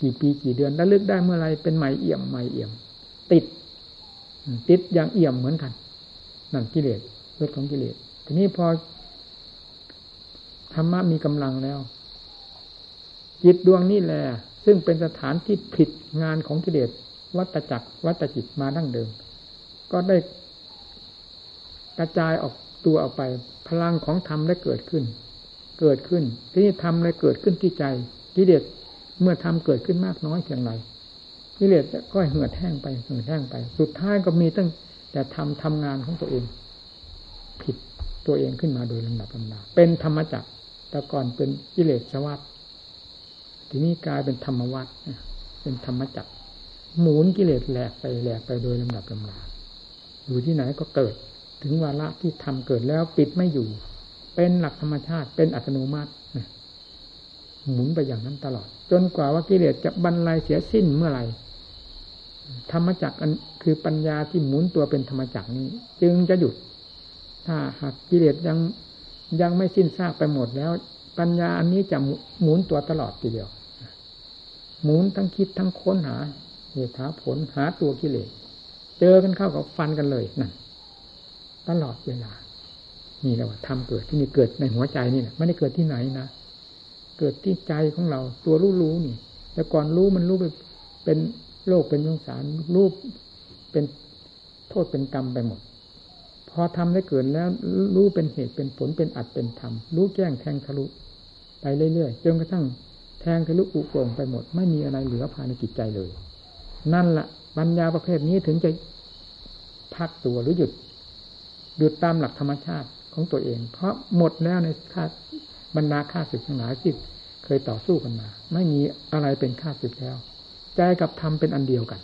กี่ปีกี่เดือนระลึกได้เมื่อไรเป็นใหม่เอี่ยมใหม่เอี่ยม ติด ติดอย่างเอี่ยมเหมือนกัน นั่นกิเลสเรื่องของกิเลสทีนี้พอธรรมะมีกำลังแล้ว จิตดวงนี้แหละซึ่งเป็นสถานที่ผิดงานของกิเลสวัตจักรวัตจิตมาดั้งเดิม ก็ได้กระจายออกตัวออกไป พลังของธรรมได้เกิดขึ้น เกิดขึ้น ทีนี่ธรรมเลยเกิดขึ้นที่ใจกิเลสเมื่อธรรมเกิดขึ้นมากน้อยเพียงไรกิเลสก็เหือดแห้งไปเหือดแห้งไป สุดท้ายก็มีตั้ง แต่ทำทำงานของตัวเอง ผิดตัวเองขึ้นมาโดยลำดับลำดาเป็นธรรมจักรแต่ก่อนเป็นกิเลสวัฏทีนี้กลายเป็นธรรมวัฏเป็นธรรมจักรหมุนกิเลสแหลกไปแหลกไปโดยลำดับลำดาอยู่ที่ไหนก็เกิด ถึงวาระที่ทำเกิดแล้วปิดไม่อยู่ เป็นหลักธรรมชาติ เป็นอัตโนมัติหมุนไปอย่างนั้นตลอด จนกว่าว่ากิเลสจะบรรลัยเสียสิ้นเมื่อไหร่ ธรรมจักรคือปัญญาที่หมุนตัวเป็นธรรมจักรนี้ จึงจะหยุด ถ้าหากกิเลสยังยังไม่สิ้นซากไปหมดแล้ว ปัญญาอันนี้จะหมุนตัวตลอดทีเดียว หมุนทั้งคิดทั้งค้นหาเหตุหาผลหาตัวกิเลสเจอกันเข้ากับฟันกันเลยนั่นตลอดเวลา นี่แหละว่าทำเกิดที่นี่เกิดในหัวใจนี่แหละไม่ได้เกิดที่ไหนนะเกิดที่ใจของเราตัวรู้รู้นี่ แต่ก่อนรู้มันรู้ไปเป็น โลกเป็นสงสารรูปเป็นโทษเป็นกรรมไปหมด พอทำได้เกิดแล้วรู้เป็นเหตุเป็นผลเป็นอัดเป็นธรรมรู้แจ้งแทงทะลุไปเรื่อยๆจนกระทั่งแทงทะลุอุโปร่งไปหมด ไม่มีอะไรเหลือภายในจิตใจเลย นั่นละปัญญาประเภทนี้ถึงจะพักตัวหรือหยุดหยุดตามหลักธรรมชาติของตัวเอง เพราะหมดแล้วในค่าบรรดาค่าศึกทั้งหลายที่เคยต่อสู้กันมา ไม่มีอะไรเป็นค่าศึกแล้ว ใจกับธรรมเป็นอันเดียวกัน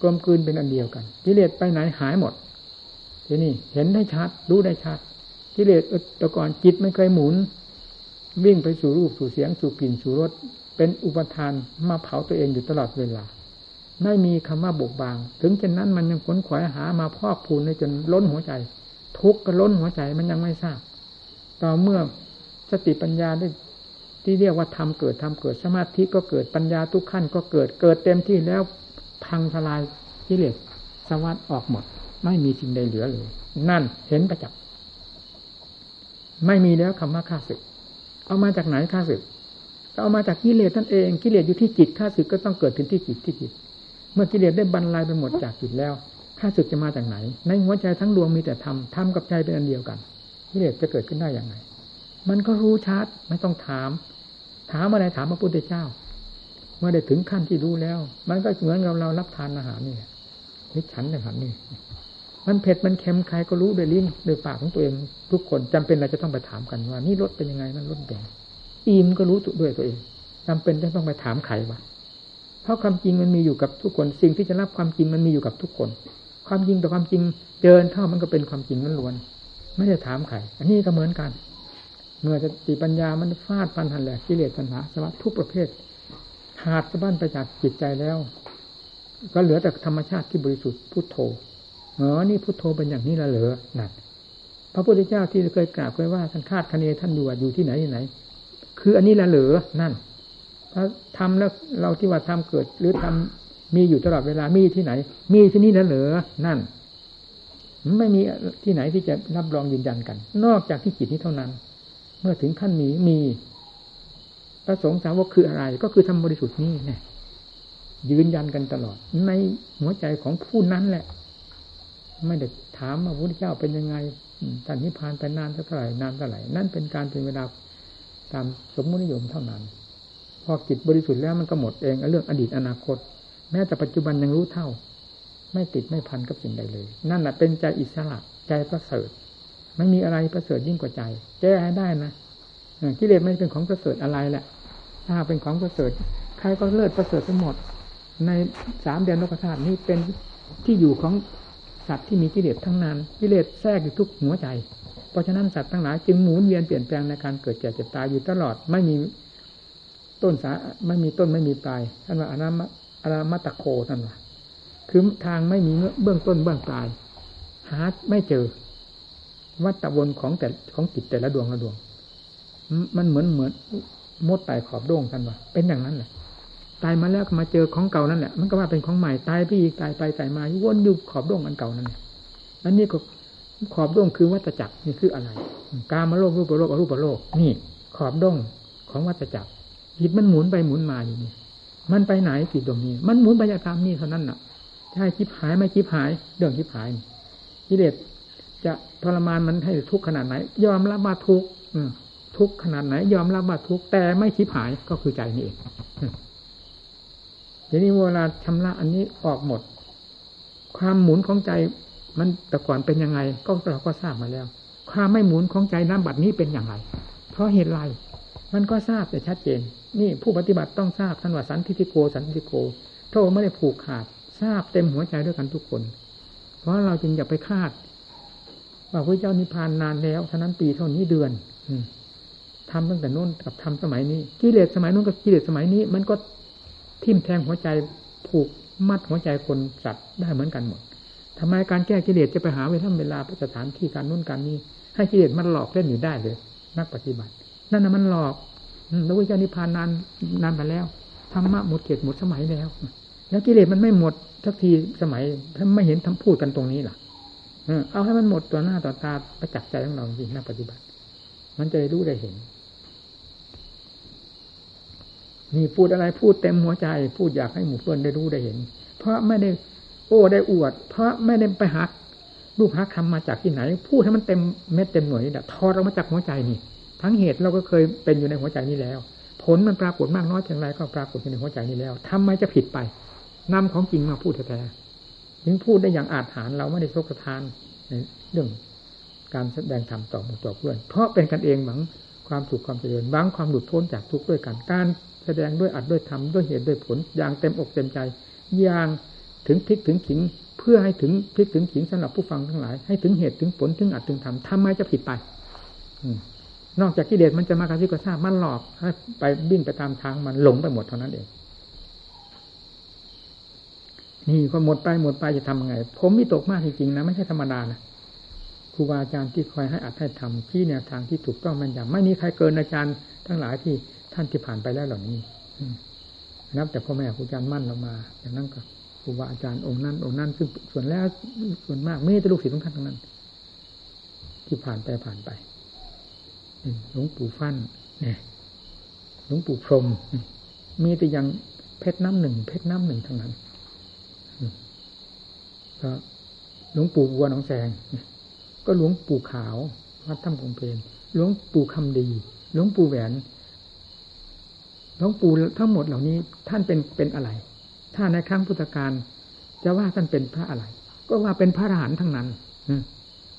กลมกลืนเป็นอันเดียวกัน กิเลสไปไหนหายหมด ทีนี้เห็นได้ชัด รู้ได้ชัด กิเลสแต่ก่อนจิตไม่เคยหมุน วิ่งไปสู่รูปสู่เสียงสู่กลิ่นสู่รสเป็นอุปทานมาเผาตัวเองอยู่ตลอดเวลา ไม่มีคำว่าบกบาง ถึงเช่นนั้นมันยังขนขวายหามาพอกพูนในจนล้นหัวใจ ทุกข์ก็ล้นหัวใจมันยังไม่ทราบ ต่อเมื่อสติปัญญาได้ ที่เรียกว่าทำเกิดทำเกิดสมาธิก็เกิดปัญญาทุกขั้นก็เกิดเกิดเต็มที่แล้วพังทลายกิเลสสวัสดออกหมด ไม่มีสิ่งใดเหลือเลย นั่นเห็นประจักษ์ไม่มีแล้วคำว่าข้าศึก เอามาจากไหนข้าศึกก็เอามาจากกิเลสนั่นเองกิเลสอยู่ที่จิตข้าศึกก็ต้องเกิดถึงที่จิตที่จิต เมื่อกิเลสได้บรรลัยไปหมดจากจิตแล้วข้าศึกจะมาจากไหน ในหัวใจทั้งดวงมีแต่ธรรมธรรมกับใจเป็นอันเดียวกันกิเลสจะเกิดขึ้นได้อย่างไรมันก็รู้ชัดไม่ต้องถาม ถามอะไรถามพระพุทธเจ้า เมื่อได้ถึงขั้นที่รู้แล้ว มันก็เหมือนกับเรารับทานอาหารนี่แหละนิฉันอาหารนี่ มันเผ็ดมันเค็มใครก็รู้ด้วยลิ้นด้วยปากของตัวเอง ทุกคนจำเป็นอะไรจะต้องไปถามกันว่า นี่รสเป็นยังไงนั่นรสแดงอิ่มก็รู้ด้วยตัวเองจำเป็นจะต้องไปถามใครวะเพราะความจริงมันมีอยู่กับทุกคน สิ่งที่จะรับความจริงมันมีอยู่กับทุกคน ความจริงต่อความจริงเดินเท่ามันก็เป็นความจริงมันล้วนไม่ได้ถามใครอันนี้ก็เหมือนกัน เมื่อสติปัญญามันฟาดปันหันแหลกกิเลสปัญหาสวัสดทุกประเภทขาดสะบั้นไปจากจิตใจแล้ว ก็เหลือแต่ธรรมชาติที่บริสุทธิ์พุทโธเออนี่พุทโธเป็นอย่างนี้ละเหรอนั่นพระพุทธเจ้าที่เคยกราบเคยว่าท่านคาดคะเนท่านอยู่อยู่ที่ไหนที่ไหน คืออันนี้ละเหรอนั่นถ้าทำแล้วเราที่ว่าทำเกิด หรือทำมีอยู่ตลอดเวลามีที่ไหน มีที่นี่ละเหรอนั่น ไม่มีที่ไหนที่จะรับรองยืนยันกัน นอกจากที่จิตนี้เท่านั้น เมื่อถึงขั้นนี้มีพระสงฆ์สาวกคืออะไร ก็คือธรรมบริสุทธิ์นี่นี่ยืนยันกันตลอด ในหัวใจของผู้นั้นแหละ ไม่ได้ถามว่าพระพุทธเจ้าเป็นยังไงท่านนิพพานไปนานเท่าไหร่นานเท่าไหร่นั่นเป็นการเป็นเวลาตามสมมตินิยมเท่านั้น พอจิตบริสุทธิ์แล้วมันก็หมดเองเรื่องอดีตอนาคต แม้แต่ปัจจุบันยังรู้เท่า ไม่ติดไม่พันกับสิ่งใดเลย นั่นแหละเป็นใจอิสระใจประเสริฐ ไม่มีอะไรประเสริฐยิ่งกว่าใจ แก้ให้ได้นะกิเลสไม่เป็นของประเสริฐอะไรแหละ ถ้าเป็นของประเสริฐใครก็เลิศประเสริฐทั้งหมด ในสามเดือนโลกธาตุนี้เป็นที่อยู่ของสัตว์ที่มีกิเลสทั้งนั้น กิเลสแทรกอยู่ทุกหัวใจ เพราะฉะนั้นสัตว์ทั้งหลายจึงหมุนเวียนเปลี่ยนแปลงในการเกิดแก่เจ็บตายอยู่ตลอด ไม่มีต้นสาไม่มีต้นไม่มีปลายท่านว่าอนามาอนามาตะโคท่านว่าคือทางไม่มีเบื้องต้นเบื้องปลาย หาไม่เจอ วัตวนของแต่ของจิตแต่ละดวงละดวง มันเหมือนเหมือนมดไต่ขอบโด่งท่านว่าเป็นอย่างนั้นแหละตายมาแล้วมาเจอของเก่านั่นแหละมันก็ว่าเป็นของใหม่ตายไปอีกตายไปตายมาวนอยู่ขอบดวงอันเก่านั่นอันนี้ก็ขอบดวงคือวัตจักรนี่คืออะไรกามาโลกรูปโลกอรูปโลกนี่ ขอบดวงของวัตจักรจิตมันหมุนไปหมุนมาอยู่นี่มันไปไหนจิตตรงนี้ มันหมุนไปตามนี่เท่านั้นน่ะใช่คิดหายไม่คิดหาย เรื่องคิดหายกิเลส จะทรมานมันให้ทุกขนาดไหน ยอมรับมาทุกทุกขนาดไหน ยอมรับมาทุกแต่ไม่คิดหายก็คือใจนี่เองทีนี้เวลาชำระอันนี้ออกหมด ความหมุนของใจมันแต่ก่อนเป็นยังไง ก็เราก็ทราบมาแล้ว ความไม่หมุนของใจน้ำบัดนี้เป็นอย่างไร เพราะเหตุไรมันก็ทราบแต่ชัดเจน นี่ผู้ปฏิบัติต้องทราบท่านว่าสันทิติโกสันติโกโทษไม่ได้ผูกขาด ทราบเต็มหัวใจด้วยกันทุกคน เพราะเราจึงอย่าไปคาด ว่าพระเจ้านิพพานนานแล้วท่านั้นปีเท่านี้เดือนทำตั้งแต่นู้นกับทำสมัยนี้กิเลสสมัยนู้นกับกิเลสสมัยนี้ มันก็ทิ่มแทงหัวใจผูกมัดหัวใจคนสัตว์ได้เหมือนกันหมดทำไมการแก้กิเลสจะไปหาเวลาเวลาสถานที่การนุ่นการนี้ ให้กิเลสมันหลอกเล่นอยู่ได้เลย นักปฏิบัติ นั่นน่ะมันหลอกแล้ววิจานิพานนานนานไปแล้วธรรมะหมดเขตหมดสมัยแล้ว แล้วกิเลสมันไม่หมดทักทีสมัยถ้าไม่เห็นทำพูดกันตรงนี้ล่ะ เอาให้มันหมดตัวหน้าต่อตาประจักษ์ใจของเราจริงนักปฏิบัติ มันจะได้รู้ได้เห็น นี่พูดอะไรพูดเต็มหัวใจ พูดอยากให้หมู่เพื่อนได้รู้ได้เห็น เพราะไม่ได้ โอ้ได้อวด เพราะไม่ได้ไปหักลูกหักคำมาจากที่ไหน พูดให้มันเต็มเม็ดเต็มหน่วยนี่แหละทอดออกมาจากหัวใจนี่ ทั้งเหตุเราก็เคยเป็นอยู่ในหัวใจนี้แล้ว ผลมันปรากฏมากน้อยเพียงไรก็ปรากฏอยู่ในหัวใจนี้แล้วทำไมจะผิดไปนำของจริงมาพูดแท้ๆ ถึงพูดได้อย่างอาจหารเราไม่ได้โชคทานเรื่องการแสดงธรรมต่อหมู่ต่อเพื่อน เพราะเป็นกันเองหวังความสุขความเจริญหวังความหลุดพ้นจากทุกข์ด้วยกันการแสดงด้วยอัดด้วยทำด้วยเหตุด้วยผล อย่างเต็มอกเต็มใจ อย่างถึงพลิกถึงขิง เพื่อให้ถึงพลิกถึงขิงสำหรับผู้ฟังทั้งหลาย ให้ถึงเหตุถึงผลถึงอัดถึงทำทำไมจะผิดไปนอกจากกิเลสมันจะมากระซิบกระซาบมันหลอกให้ไปบินไปตามทางมันหลงไปหมดเท่านั้นเอง นี่พอหมดไปหมดไปจะทำยังไง ผมมีตกมากจริงๆนะไม่ใช่ธรรมดานะครูบาอาจารย์ที่คอยให้อัดให้ทำที่แนวทางที่ถูกต้องมันอย่างไม่มีใครเกินอาจารย์ ทั้งหลายที่ท่านที่ผ่านไปแล้วเหล่านี้นับแต่พ่อแม่ครูอาจารย์มั่นเรามาอย่างนั้นก็ครูบาอาจารย์องค์นั้นองค์นั้นซึ่งส่วนแล้วส่วนมากไม่ได้ลูกศิษย์ของท่านทั้งนั้น ที่ผ่านไปผ่านไปหลวงปู่ฟั่นเนี่ยหลวงปู่พรมมีแต่ยังเพชรน้ำหนึ่งเพชรน้ำหนึ่งทั้งนั้น หลวงปู่วัวหนองแสง ก็หลวงปู่ขาววัดถ้ำคงเพลนหลวงปู่คำดี หลวงปู่แหวนหลวงปู่ทั้งหมดเหล่านี้ท่านเป็นเป็นอะไร ถ้าในครั้งพุทธกาลจะว่าท่านเป็นพระอะไร ก็ว่าเป็นพระอรหันต์ทั้งนั้น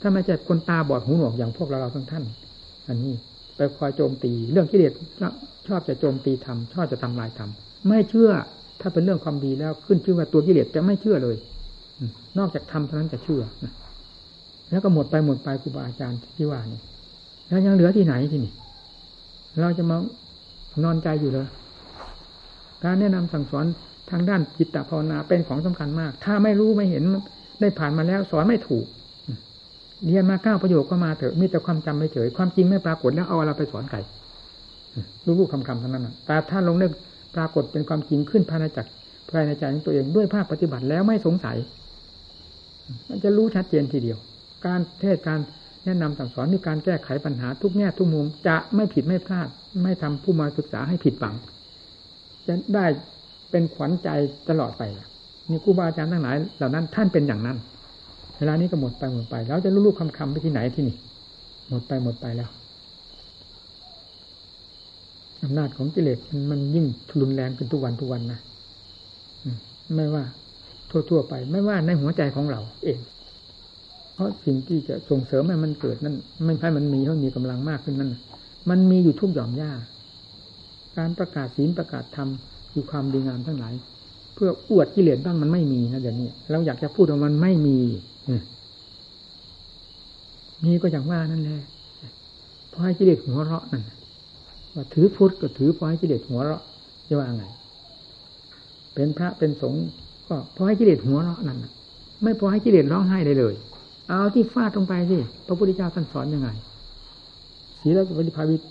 ถ้าไม่ใช่คนตาบอดหูหนวกอย่างพวกเราเราทั้งท่าน อันนี้ไปคอยโจมตี เรื่องกิเลสชอบจะโจมตีทำชอบจะทำลายทำไม่เชื่อถ้าเป็นเรื่องความดีแล้วขึ้นชื่อว่าตัวกิเลสจะไม่เชื่อเลย นอกจากทำเท่านั้นจะเชื่อแล้วก็หมดไปหมดไปครูบาอาจารย์ที่ว่านี่แล้วยังเหลือที่ไหนที่นี่ เราจะมานอนใจอยู่เลยการแนะนำสั่งสอนทางด้านจิตตภาวนาเป็นของสำคัญมาก ถ้าไม่รู้ไม่เห็นได้ผ่านมาแล้วสอนไม่ถูก เรียนมาเก้าประโยคก็มาเถอะมีแต่ความจำไม่เฉย ความจริงไม่ปรากฏแล้วเอาอะไรไปสอนใครรู้ๆคำๆเท่านั้นแต่ถ้าลงได้ปรากฏเป็นความจริงขึ้นภายในจักภายในใจของตัวเองด้วยภาคปฏิบัติแล้วไม่สงสัย มันจะรู้ชัดเจนทีเดียว การเทศการแนะนำสั่งสอนมีการแก้ไขปัญหาทุกแง่ทุกมุม จะไม่ผิดไม่พลาด ไม่ทำผู้มาศึกษาให้ผิดหวัง จะได้เป็นขวัญใจตลอดไปนี่ครูบาอาจารย์ทั้งหลายเหล่านั้นท่านเป็นอย่างนั้น เวลานี้ก็หมดไปหมดไป แล้วจะลูกๆคำๆไปที่ไหนที่นี่ หมดไปหมดไปแล้วอำนาจของกิเลสมันยิ่งรุนแรงขึ้นทุกวันทุกวันนะไม่ว่า ทั่วๆไป ไม่ว่าในหัวใจของเรา เอง เพราะสิ่งที่จะส่งเสริมให้มันเกิดนั่นไม่ใช่มันมีเพรามีกำลังมากขึ้นนั่นมันมีอยู่ทุกหย่อมย่าการประกาศศีลประกาศธรรมคือความดีงามทั้งหลาย เพื่ออวดกิเลสบ้างมันไม่มีนะเดี๋ยวนี้เราอยากจะพูดว่ามันไม่มีมีก็อย่างว่านั่นแหละพอให้กิเลสหัวเราะนั่นว่าถือพุทธก็ถือพอให้กิเลสหัวเราะจะว่าไงเป็นพระเป็นสงฆ์ ก็พอให้กิเลสหัวเราะนั่นไม่พอให้กิเลสร้องไห้ได้เลย เอาที่ฟาดลงไปสิพระพุทธเจ้าท่านสอนยังไงศีลปริภาวิต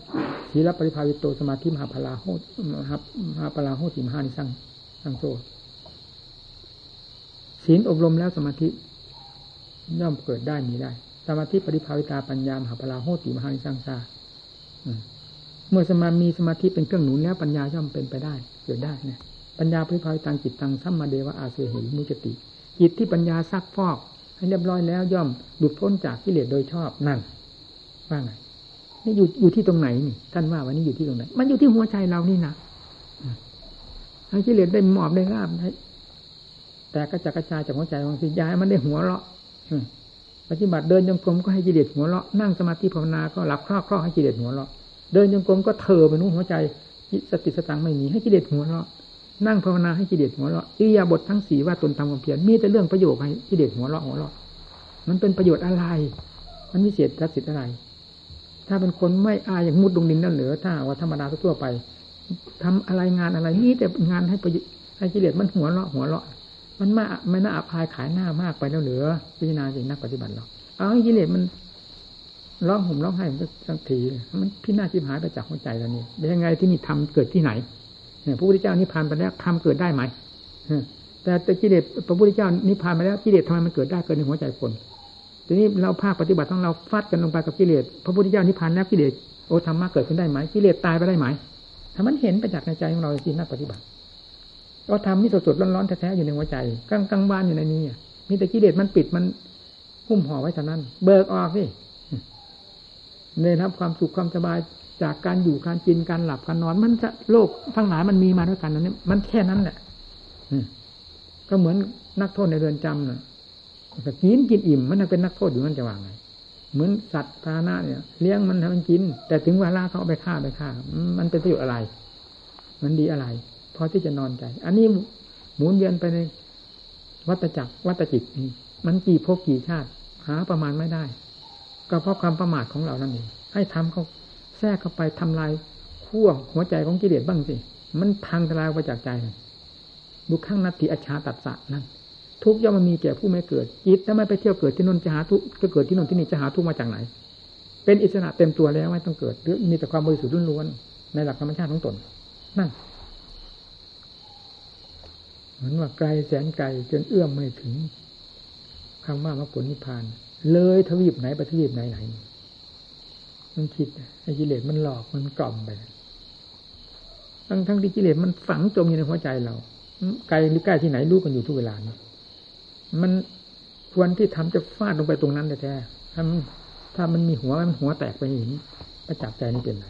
ศีลปริภาวิตโตสมาธิมหาพลาโหมหามหาพลาโหติมหานิสังสังโซศีลอบรมแล้วสมาธิย่อมเกิดได้มีได้ สมาธิปริภาวิตาปัญญามหาพลาโหติมหานิสังซาเมื่อสมามีสมาธิเป็นเครื่องหนุนแล้วปัญญาย่อมเป็นไปได้ เกิดได้นะ ปัญญาปริภาวิตังจิตตังสัมมาเดวะอาเสหิมุจติ จิตที่ปัญญาซักฟอก ให้เรียบร้อยแล้วย่อมหลุดพ้นจากกิเลสโดยชอบนั่นว่าไงนี่อยู่อยู่ที่ตรงไหนนี่ท่านว่าวันนี้อยู่ที่ตรงไหน มันอยู่ที่หัวใจเรานี่นะให้กิเลสได้หมอบได้ราบได้แต่ก็จะกระจายจากหัวใจบางทีย้ายมันได้หัวเราะปฏิบัติเดินจงกรมก็ให้กิเลสหัวเราะนั่งสมาธิภาวนาก็หลับคลอกคลอกให้กิเลสหัวเราะเดินจงกรมก็เถอไปนู้นหัวใจสติสตังไม่มีให้กิเลสหัวเราะ นั่งภาวนาให้กิเลสหัวเราะอิยาบททั้งสี่ว่าตนทำความเพียรมีแต่เรื่องประโยชน์ให้กิเลสหัวเราะหัวเราะมันเป็นประโยชน์อะไร มันมีเศษทัศน์อะไร ถ้าเป็นคนไม่อายอย่างมุดลงดินนั่นเหลือถ้าว่าธรรมดาทั่วไปทำอะไรงานอะไรนี่แต่งานให้ประโยชน์ให้กิเลสมันหัวเราะหัวเราะ มันมาไม่น่าอับอายขายหน้ามากไปแล้วเหลือพิจารณาจริงนักปฏิบัติเราเอาให้กิเลสมันร้องห่มร้องไห้มันก็สักทีมันพินาศชิบหายไปจากหัวใจแล้วนี่ยังไงที่นี่ทำเกิดที่ไหน พระพุทธเจ้านิพพานไปแล้วทำเกิดได้ไหมแต่แต่กิเลสพระพุทธเจ้านิพพานไปแล้วกิเลสทำไมมันเกิดได้เกิดในหัวใจคนทีนี้เราภาคปฏิบัติของเราฟาดกันลงไปกับกิเลสพระพุทธเจ้านิพพานแล้วกิเลสโอธรรมะเกิดขึ้นได้ไหมกิเลสตายไปได้ไหมถ้ามันเห็นไปจากในใจของเราจริงนักปฏิบัติก็ทำนี่สดๆร้อนๆแท้ๆอยู่ในหัวใจกลางกลางบ้านอยู่ในนี้มีแต่กิเลสมันปิดมันหุ้มห่อไว้เท่านั้น เบิกออกสิในรับความสุขความสบาย จากการอยู่การกินการหลับการนอน มันจะโลกทั้งหลายมันมีมาด้วยกันนั้นมันแค่นั้นแหละก็เหมือนนักโทษในเรือนจำน่ะกินกินอิ่ม มันเป็นนักโทษอยู่นั่นจะว่าไง เหมือนสัตว์พานะเนี่ยเลี้ยงมันให้มันกิน แต่ถึงเวลาเขาเอาไปฆ่าไปฆ่า มันเป็นประโยชน์อะไร มันดีอะไรพอที่จะนอนใจ อันนี้หมุนเวียนไปในวัตจักรวัตจิตนี่มันกี่ภพกี่ชาติ หาประมาณไม่ได้ ก็เพราะความประมาทของเรานั่นเองให้ทำเขาแทรกเข้าไปทำลายขั้วหัวใจของกิเลสบ้างสิ มันพังทลายไปจากใจดูข้างนัตติอชาตัดสะนั่นทุกย่อมมันมีแก่ผู้ไม่เกิดจิตถ้าไม่ไปเที่ยวเกิดที่นนจะหาทุกก็เกิดที่นนที่นี่จะหาทุกมาจากไหน เป็นอิสระเต็มตัวแล้วไม่ต้องเกิดหรือมีแต่ความบริสุทธิ์ล้วนๆในหลักธรรมชาติของตน นั่นเหมือนว่าไกลแสนไกลจนเอื้อมไม่ถึงคำว่ามรรคผลนิพพาน เลยทวีปไหนไปทวีปไหนไหน มันคิดไอ้กิเลสมันหลอกมันกล่อมไปทั้งทั้งที่กิเลสมันฝังจมอยู่ในหัวใจเราไกลหรือใกล้ที่ไหนรู้กันอยู่ทุกเวลานี้มันควรที่ทำจะฟาดลงไปตรงนั้นแท้ๆถ้ามันถ้ามันมีหัวมันหัวแตกไปห็นประจับใจนี่เป็นไร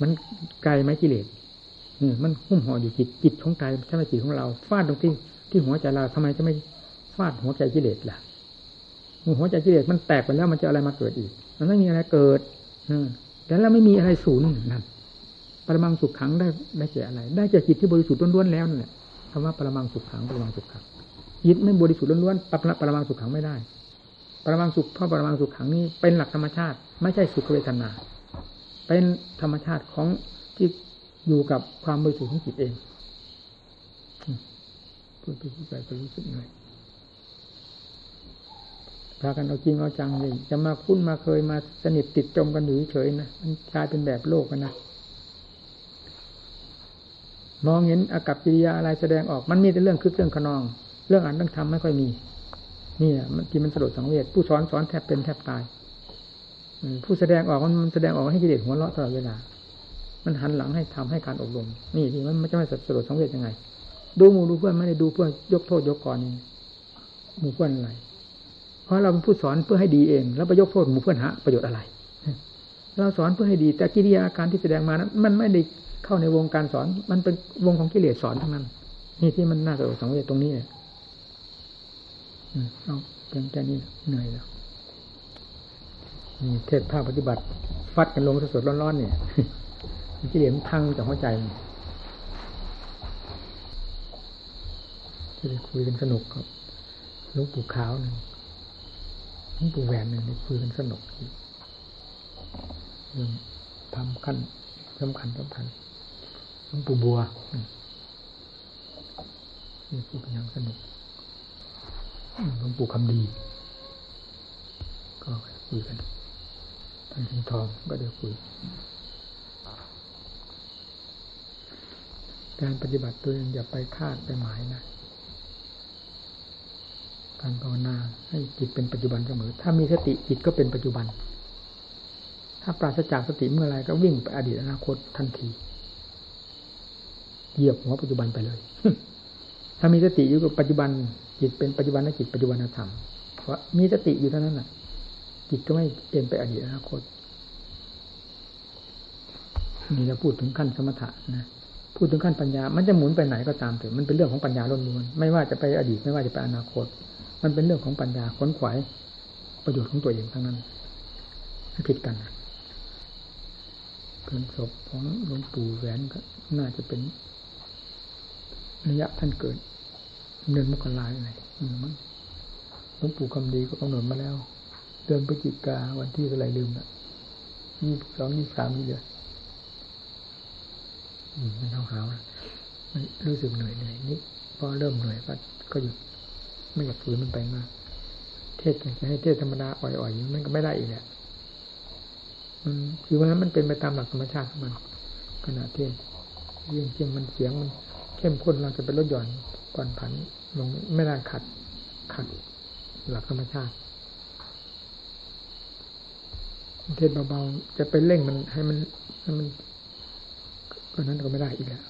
มันไกลไหมกิเลสนี่มันหุ้มห่ออยู่จิตจิตของใจใช่ไหมจิตของเรา ฟาดตรงที่ที่หัวใจเราทำไมจะไม่ฟาดหัวใจกิเลสล่ะหัวใจกิเลสมันแตกไปแล้วมันจะอะไรมาเกิดอีก มันไม่มีอะไรเกิด แต่แล้วไม่มีอะไรศูนย์นั่นปรมังสุขขังได้ได้แก่อะไร ได้แก่จิตที่บริสุทธิ์ล้วนๆแล้วนั่นแหละคำว่าปรมังสุขขังปรมังสุขขังจิตไม่บริสุทธิ์ล้วนๆปรปรมังสุขขังไม่ได้ ปรมังสุขเพราะปรมังสุขขังนี้เป็นหลักธรรมชาติ ไม่ใช่สุขเวทนา เป็นธรรมชาติของที่อยู่กับความบริสุทธิ์ของจิตเองพูดไปพูดไปก็รู้สึกเหนื่อย พากันเอาจริงเอาจังเลยจะมาคุ้นมาเคยมาสนิทติดจมกันอยู่เฉยนะมันกลายเป็นแบบโลกกันนะมองเห็นอากับกิริยาอะไรแสดงออก มันมีแต่เรื่องคึกเรื่องขนอง เรื่องอ่านเรื่องทำไม่ค่อยมีนี่แหละที่มันสลดสังเวชผู้สอนสอนแทบเป็นแทบตายผู้แสดงออกมันแสดงออกให้กิเลสหัวเราะตลอดเวลา มันหันหลังให้ทำให้การอบรม นี่ที่มันจะไม่สลดสังเวชยังไง ดูมูดูเพื่อนไม่ได้ดูเพื่อนยกโทษยกกรนี่มูเพื่อนอะไร เพราะเราเป็นผู้สอนเพื่อให้ดีเอง แล้วไปยกโทษหมู่เพื่อนหาประโยชน์อะไร เราสอนเพื่อให้ดี แต่กิริยาการที่แสดงมานั้นมันไม่ได้เข้าในวงการสอน มันเป็นวงของกิเลสสอนทั้งนั้น นี่ที่มันน่าสะสังเวชตรงนี้เลยเอาเพียงแค่นี้เหนื่อยแล้วนี่เทศภาคปฏิบัติ ฟัดกันลงสดๆร้อนๆเนี่ยกิเลสมันพังจากหัวใจจะได้คุยกันสนุกครับลูกปู่ขาวหนึ่ง ลูกปู่แหวนหนึ่งได้คุยกันสนุกเรื่องทำขั้นสำคัญสำคัญหลวงปู่บัวนี่พูดกันอย่างสนุกหลวงปู่คำดี ก็คุยกันท่านชิงทองก็ได้คุย การปฏิบัติตัวเองอย่าไปคาดไปหมายนะ การภาวนา ให้จิตเป็นปัจจุบันเสมอ ถ้ามีสติจิตก็เป็นปัจจุบัน ถ้าปราศจากสติเมื่อไรก็วิ่งไปอดีตอนาคตทันที เหยียบหัวปัจจุบันไปเลย ถ้ามีสติอยู่กับปัจจุบัน จิตเป็นปัจจุบันและจิตปัจจุบันธรรมเพราะมีสติอยู่เท่านั้นแหละจิตก็ไม่เปลี่ยนไปอดีตอนาคตนี่เราพูดถึงขั้นสมถะนะพูดถึงขั้นปัญญา มันจะหมุนไปไหนก็ตามเถอะมันเป็นเรื่องของปัญญาล้วนๆไม่ว่าจะไปอดีตไม่ว่าจะไปอนาคต มันเป็นเรื่องของปัญญาค้นขวายประโยชน์ของตัวเองทั้งนั้นไม่ผิดกันเกินศพของหลวงปู่แหวนก็น่าจะเป็นระยะท่านเกิดเดือนมกราอะไรมั้งหลวงปู่คำดีก็กำหนดมาแล้ว เดือนพฤศจิกาวันที่อะไรลืมละยี่สองยี่สามนี่เดือนมันเอาหามันรู้สึกเหนื่อยเหนื่อยนิดพอเริ่มเหนื่อยก็ก็หยุด ไม่อยากฝืนมันไปมาก เทศจะให้เทศธรรมดาอ่อยๆมันก็ไม่ได้อีกแหละมันคือว่ามันเป็นไปตามหลักธรรมชาติของมันขณะเทศเรื่องจริงมันเสียงมันเข้มข้นเราจะเป็นลดหย่อนก่อนผันลงไม่ได้ขัดขัดหลักธรรมชาติ เทศเบาๆจะไปเร่งมันให้มันให้มันก็นั้นก็ไม่ได้อีกแล้ว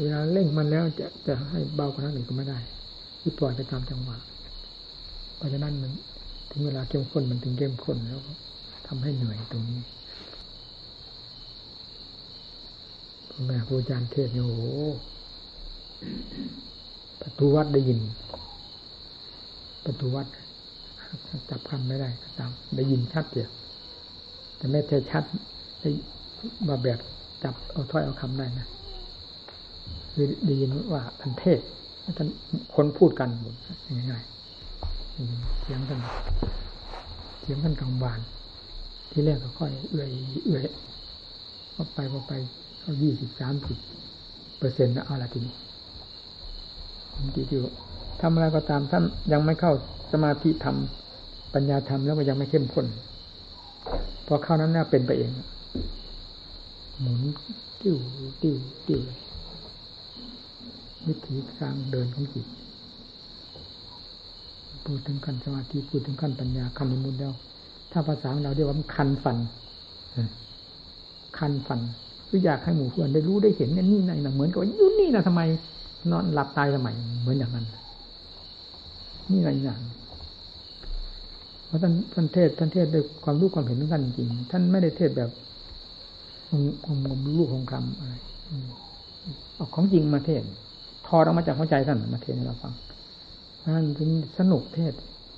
เวลาเร่งมันแล้วจะจะให้เบากว่านั้นอีกก็ไม่ได้ ที่ปล่อยไปตามจังหวะเพราะฉะนั้นมันถึงเวลาเข้มข้นมันถึงเข้มข้นแล้วทำให้เหนื่อยตรงนี้แม่ครูอาจารย์เทศเนี่ยโอ้โหประตูวัดได้ยิน ประตูวัดจับคำไม่ได้ตามได้ยินชัดเดียวแต่ไม่ใช่ชัดได้มาแบบจับเอาถ้อยเอาคำได้นะได้ยินว่าท่านเทศ ท่านคนพูดกันง่ายๆเสียงท่านเสียงท่านกลางบาน ที่แรกก็ค่อยเอื่อยเอื่อยพอไปพอไปเขายี่สิบสามสิบเปอร์เซ็นต์นะเอาละทีนี้ทีเดียวทำอะไรก็ตามท่านยังไม่เข้าสมาธิธรรมปัญญาธรรมแล้วก็ยังไม่เข้มข้นพอเข้านั้นน่าเป็นไปเอง หมุนติ้วติ้วติ้ว วิธีการเดินของจิตพูดถึงขั้นสมาธิพูดถึงขั้นปัญญาขั้นนิมุตแล้ว ถ้าภาษาของเราเรียกว่าคันฟันคันฟันคืออยากให้หมู่เพื่อนได้รู้ได้เห็นนี่ในนะเหมือนกับว่ายุ่นี่นะทำไม นอนหลับตายสมัยเหมือนอย่างนั้น นี่อะไรอย่างเพราะท่านท่านเทศท่านเทศด้วยความรู้ความเห็นของท่านจริงท่านไม่ได้เทศแบบงมงมลูกของคำอะไรเอาของจริงมาเทศ ทอดออกมาจากหัวใจท่านมาเทศให้เราฟังนั่นจึงสนุกเทศ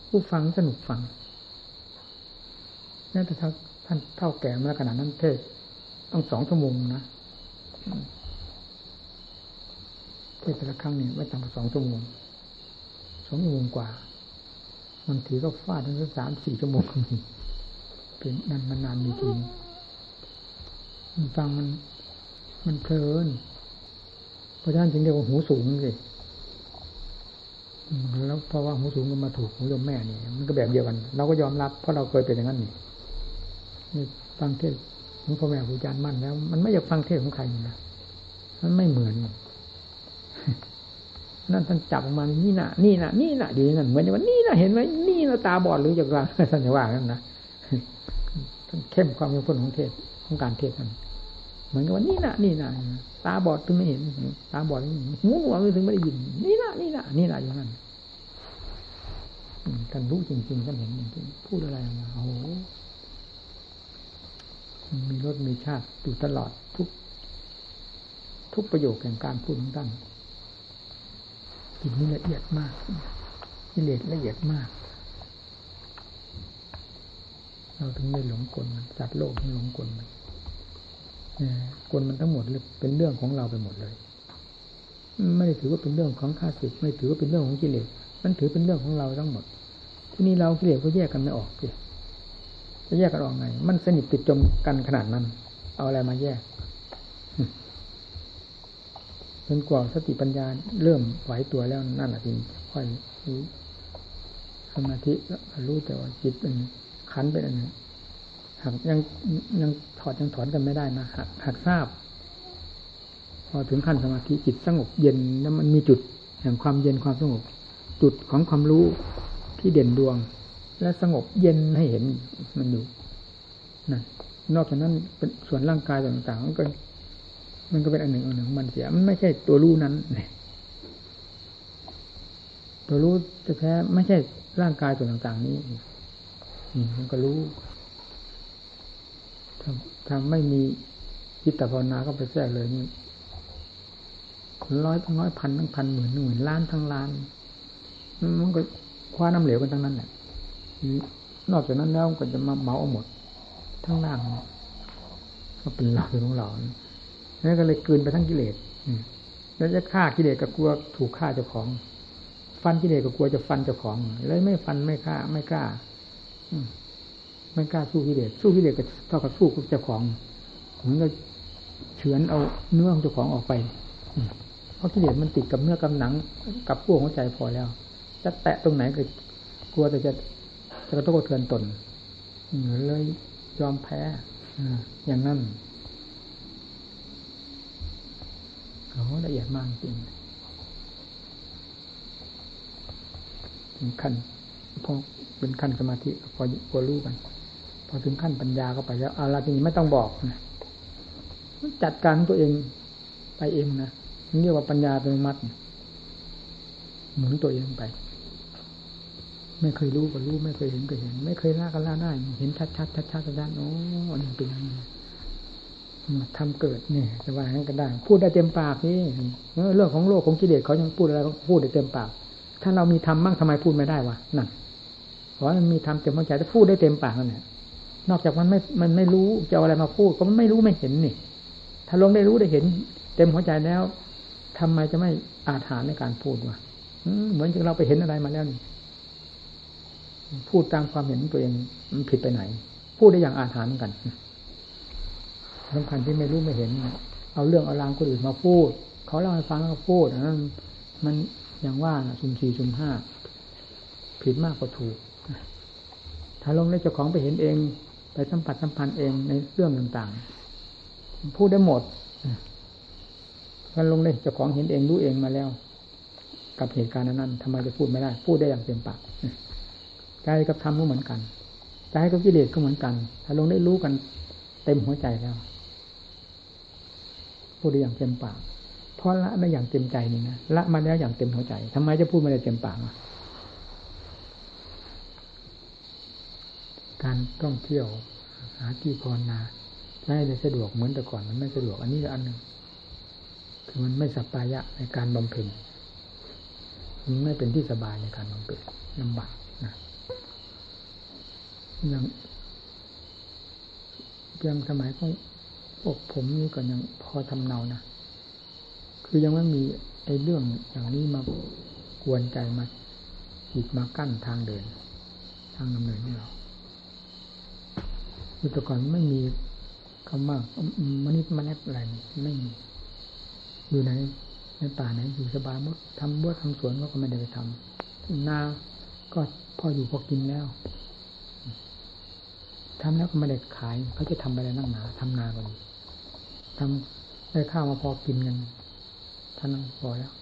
ผู้ฟังสนุกฟังแม้แต่ท่านเท่าแก่มาขนาดนั้นเทศต้องสองชั่วโมงนะเทศแต่ละครั้งนี่ไม่ต่ำกว่าสองชั่วโมงสองชั่วโมงกว่าบางทีก็ฟาดถึงสามสี่ชั่วโมงก็มีเป็นนันมันนานมีทีมันฟังมันมันเพลิน ราะฉะนั้นจึงเรียกว่าหูสูงสิแล้วเพราะว่าหูสูงก็มาถูกหูยมแม่นี่มันก็แบบเดียวกัน เราก็ยอมรับเพราะเราเคยเป็นอย่างนั้นนี่นี่ฟังเทศของพ่อแม่ครูอาจารย์มั่นแล้ว มันไม่อยากฟังเทศของใครนะมันไม่เหมือน นั่นท่านจับออกมานี่นะนี่นะนี่นะอยู่อย่างนั้นเหมือนว่านี่นะเห็นไหมนี่นะตาบอดหรืออย่างไรท่านจะว่ากันนะท่านเข้มความเป็นคนของเทศของการเทศนั้น เหมือนกับว่านี่นะนี่นะตาบอดถึงไม่เห็น ตาบอดหูหนวกถึงไม่ได้ยิน นี่นะนี่นะนี่นะอย่างนั้นท่านรู้จริงๆท่านเห็นจริงๆพูดอะไรมาโอ้โหมีรสมีชาติอยู่ตลอดทุก ทุกประโยคแห่งการพูดของท่านจิตนี้ละเอียดมากกิเลสละเอียดมาก เราถึงไม่หลงกลมันสัตว์โลกไม่หลงกลมัน กลมันทั้งหมดเลยเป็นเรื่องของเราไปหมดเลย ไม่ได้ถือว่าเป็นเรื่องของข้าศึกไม่ถือว่าเป็นเรื่องของกิเลสมันถือเป็นเรื่องของเราทั้งหมด ที่นี่เรากิเลสก็แยกกันไม่ออกสิจะแยกกันออกไง มันสนิทติดจมกันขนาดนั้น เอาอะไรมาแยกจนกว่าสติปัญญาเริ่มไหวตัวแล้วนั่นแหละทีค่อยรู้สมาธิรู้แต่ว่าจิตเป็นขันเป็นอันนี้ หากยังยังถอดยังถอนกันไม่ได้นะหากหากทราบ พอถึงขั้นสมาธิจิตสงบเย็นแล้วมันมีจุดแห่งความเย็นความสงบ จุดของความรู้ที่เด่นดวง และสงบเย็นให้เห็นมันอยู่นั่นนอกจากนั้นเป็นส่วนร่างกายต่างๆมันก็ มันก็เป็นอันหนึ่งอันหนึ่งมันเสียมันไม่ใช่ตัวรู้นั้นตัวรู้จะแท้ไม่ใช่ร่างกายส่วนต่าง ๆ นี้มันก็รู้ ถ้าไม่มีจิตภาวนาก็ไปแทรกเลยนี่ร้อยทั้งร้อยพันทั้งพันหมื่นหมื่นล้านทั้งล้านมันก็คว้าน้ำเหลวกันทั้งนั้นแหละนอกจากนั้นแล้วก็จะมาเมาเอาหมด ทั้งล่างก็เป็นเราเป็นของเรานั่นก็เลยกืนไปทั้งกิเลสแล้วจะฆ่ากิเลสกับกลัวถูกฆ่าเจ้าของ ฟันกิเลสกับกลัวจะฟันเจ้าของเลยไม่ฟันไม่ฆ่า ไม่กล้า ไม่กล้าสู้กิเลสสู้กิเลสก็เท่ากับสู้กับเจ้าของผมก็เฉือนเอาเนื้อของเจ้าของออกไปเพราะกิเลสมันติดกับเนื้อกับหนัง กับพวกหัวใจพอแล้วจะแตะตรงไหนก็กลัวแต่จะจะกระทบกระเทือนตนเลยยอมแพ้อย่างนั้นโอ้ละเอียดมากจริงถึงขั้นพอเป็นขั้นสมาธิพอพอรู้กัน พอถึงขั้นปัญญาก็ไปแล้วอะไรทีนี้ไม่ต้องบอกนะจัดการตัวเองไปเองนะเรียกว่าปัญญาเป็นมัดหมุนตัวเองไป ไม่เคยรู้ก็รู้ไม่เคยเห็นก็เห็น ไม่เคยล่าก็ล่าได้เห็นชัดชัดชัดชัดชัดโอ้อันนี้เป็นยังไงทำเกิดเนี่ยจะว่างั้นก็ได้ พูดได้เต็มปากนี่เรื่องของโลกของกิเลสเขายังพูดอะไรเขาพูดได้เต็มปาก ถ้าเรามีทำมั่งทำไมพูดไม่ได้วะนั่นเพราะมันมีทำเต็มหัวใจจะพูดได้เต็มปากนั่นแหละ นอกจากมันไม่ มันไม่รู้จะเอาอะไรมาพูด ก็มันไม่รู้ไม่เห็นนี่ ถ้าลงได้รู้ได้เห็น เต็มหัวใจแล้วทำไมจะไม่อาถรรพ์ในการพูดวะเหมือนที่เราไปเห็นอะไรมาแล้วนี่ พูดตามความเห็นตัวเองมันผิดไปไหน พูดได้อย่างอาถรรพ์กันสำคัญที่ไม่รู้ไม่เห็น เอาเรื่องเอารางคนอื่นมาพูด เขาเล่าให้ฟังแล้วก็พูดนั้นมันอย่างว่าซุมสี่ซุมห้าผิดมากกว่าถูก ถ้าลงในเจ้าของไปเห็นเอง ไปสัมผัสสัมพันธ์เองในเรื่องต่างๆ พูดได้หมดมันลงในเจ้าของเห็นเองรู้เองมาแล้ว กับเหตุการณ์นั้นทำไมจะพูดไม่ได้ พูดได้อย่างเต็มปากใจกับธรรมก็เหมือนกันใจกับกิเลสก็เหมือนกัน ถ้าลงได้รู้กันเต็มหัวใจแล้ว พูดได้อย่างเต็มปากเพราะละได้อย่างเต็มใจนี่นะละมาแล้วอย่างเต็มหัวใจทำไมจะพูดไม่ได้เต็มปาก การท่องเที่ยวหาที่ภาวนาใช้ได้สะดวกเหมือนแต่ก่อนมันไม่สะดวก อันนี้อันหนึ่งคือมันไม่สัปายะในการบำเพ็ญมันไม่เป็นที่สบายในการบำเพ็ญลำบากนะย่างยังสมัยของพวกผมนี่ก็ยังพอทำเนานะคือยังไม่มีไอ้เรื่องอย่างนี้มากวนใจมาหิดมากั้นทางเดิน ทางดำเนินนี่เรา แต่ก่อนไม่มีคำว่ามนิดมนัดอะไรไม่มีอยู่ไหนในป่าไหนอยู่สบายมดทำบัวทำสวนก็ไม่ได้ไปทำนาก็พออยู่พอกินแล้วทำแล้วก็ไม่ได้ขายเขาจะทำอะไรนั่งหนาทำนาก็ดีทำได้ข้าวมาพอกินกันท่านั้นพอแล้ว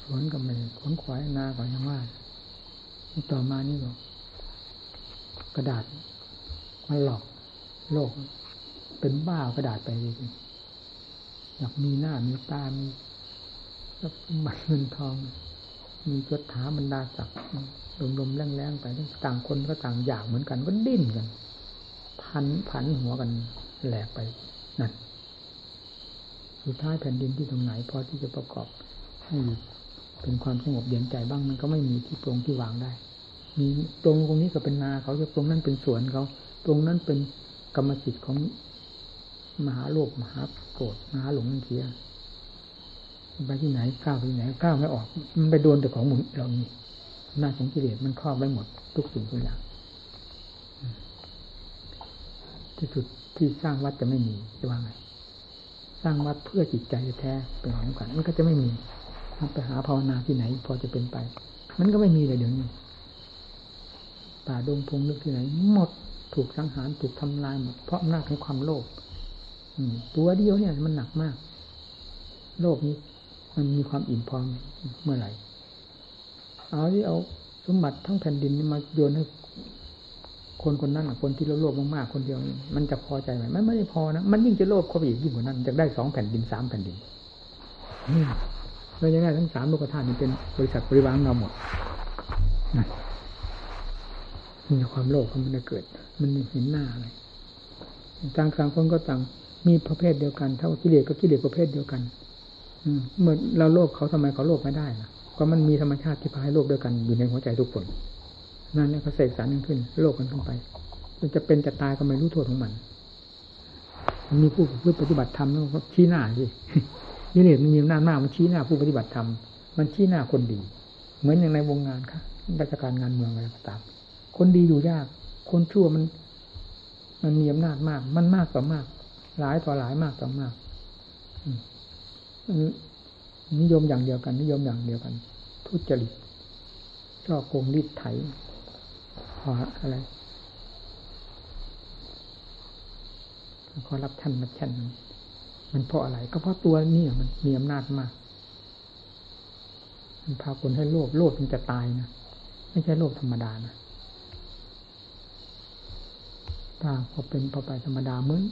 สวนก็ไม่ขนขวายนาก็ยังว่าต่อมานี่ก็ กระดาษมันหลอกโลก เป็นบ้ากระดาษไปจริอยากมีหน้ามีตา มีทรัพย์สมบัติเงินทอง มียศถาบรรดาศักดิ์ลมๆแรงๆไปต่างคนก็ต่างอยากเหมือนกันก็ดิ้นกัน พันผันหัวกันแหลกไปนั่นสุดท้ายแผ่นดินที่ตรงไหนพอที่จะประกอบให้เป็นความสงบเย็นใจบ้างมันก็ไม่มีที่ตรงที่วางได้ ตรงตรงนี้ก็เป็นนาเขาจะตรงนั้นเป็นสวนเขา ตรงนั้นเป็นกรรมสิทธิ์ของมหาโลกมหาโกรธมหาหลงนั่นเสียไปที่ไหนก้าวไปที่ไหนก้าวไม่ออก มันไปโดนแต่ของหมุนเรานี่หน้าของกิเลสมันครอบไปหมด ทุกสิ่งทุกอย่างที่สุดที่สร้างวัดจะไม่มีจะว่าไงสร้างวัดเพื่อจิตใจแท้เป็นของกันมันก็จะไม่มีไปหาภาวนาที่ไหน พอจะเป็นไป มันก็ไม่มีเลยเดี๋ยวนี้ ป่าดงพงลึกที่ไหน หมดถูกสังหารถูกทำลายหมดเพราะอำนาจของความโลภตัวเดียวเนี่ยมันหนักมาก โลกนี้ มันมีความอิ่มพอเมื่อไหร่เอาที่เอาสมบัติทั้งแผ่นดินนี้มาโยนให้คนคนนั้นคนที่โลภมากๆคนเดียว มันจะพอใจไหมมันไม่ได้พอนะมันยิ่งจะโลภเข้าไปอีกยิ่งกว่านั้นจะได้สองแผ่นดินสามแผ่นดินนี่เราจะได้ทั้งสามโลกธาตุนี่เป็นบริษัทบริวารเราหมดนะ มีความโลภมันจะเกิด มันเห็นหน้าอะไรต่างสางคนก็ต่างมีประเภทเดียวกัน เท่ากิเลสก็กิเลสประเภทเดียวกันเมื่อเราโลภเขาทำไมเขาโลภไม่ได้ล่ะก็มันมีธรรมชาติที่พาให้โลภด้วยกันอยู่ในหัวใจทุกคนนั่นเนี่ยเขาเสกสารนึงขึ้น โลกกันขึ้นไปมันจะเป็นจะตายก็ไม่รู้โทษของมัน มีผู้ผู้ปฏิบัติธรรมแล้วก็ชี้หน้าสิยิเลสมันมีหน้ามากมันชี้หน้าผู้ปฏิบัติธรรมมันชี้หน้าคนดี เหมือนอย่างในวงงานค่ะราชการงานเมืองอะไรก็ตาม คนดีอยู่ยาก คนชั่วมัน มันมีอำนาจมาก มันมากต่อมาก หลายต่อหลายมากต่อมากนิยมอย่างเดียวกัน นิยมอย่างเดียวกัน ทุจริตชอโกงรีดไถขออะไรขอรับท่านมาแช่นมันเพราะอะไร ก็เพราะตัวนี่มันมีอำนาจมาก มันพาคนให้โลภโลภมันจะตายนะ ไม่ใช่โลภธรรมดานะ ถ้าพอเป็นพอไปธรรมดาเหมือน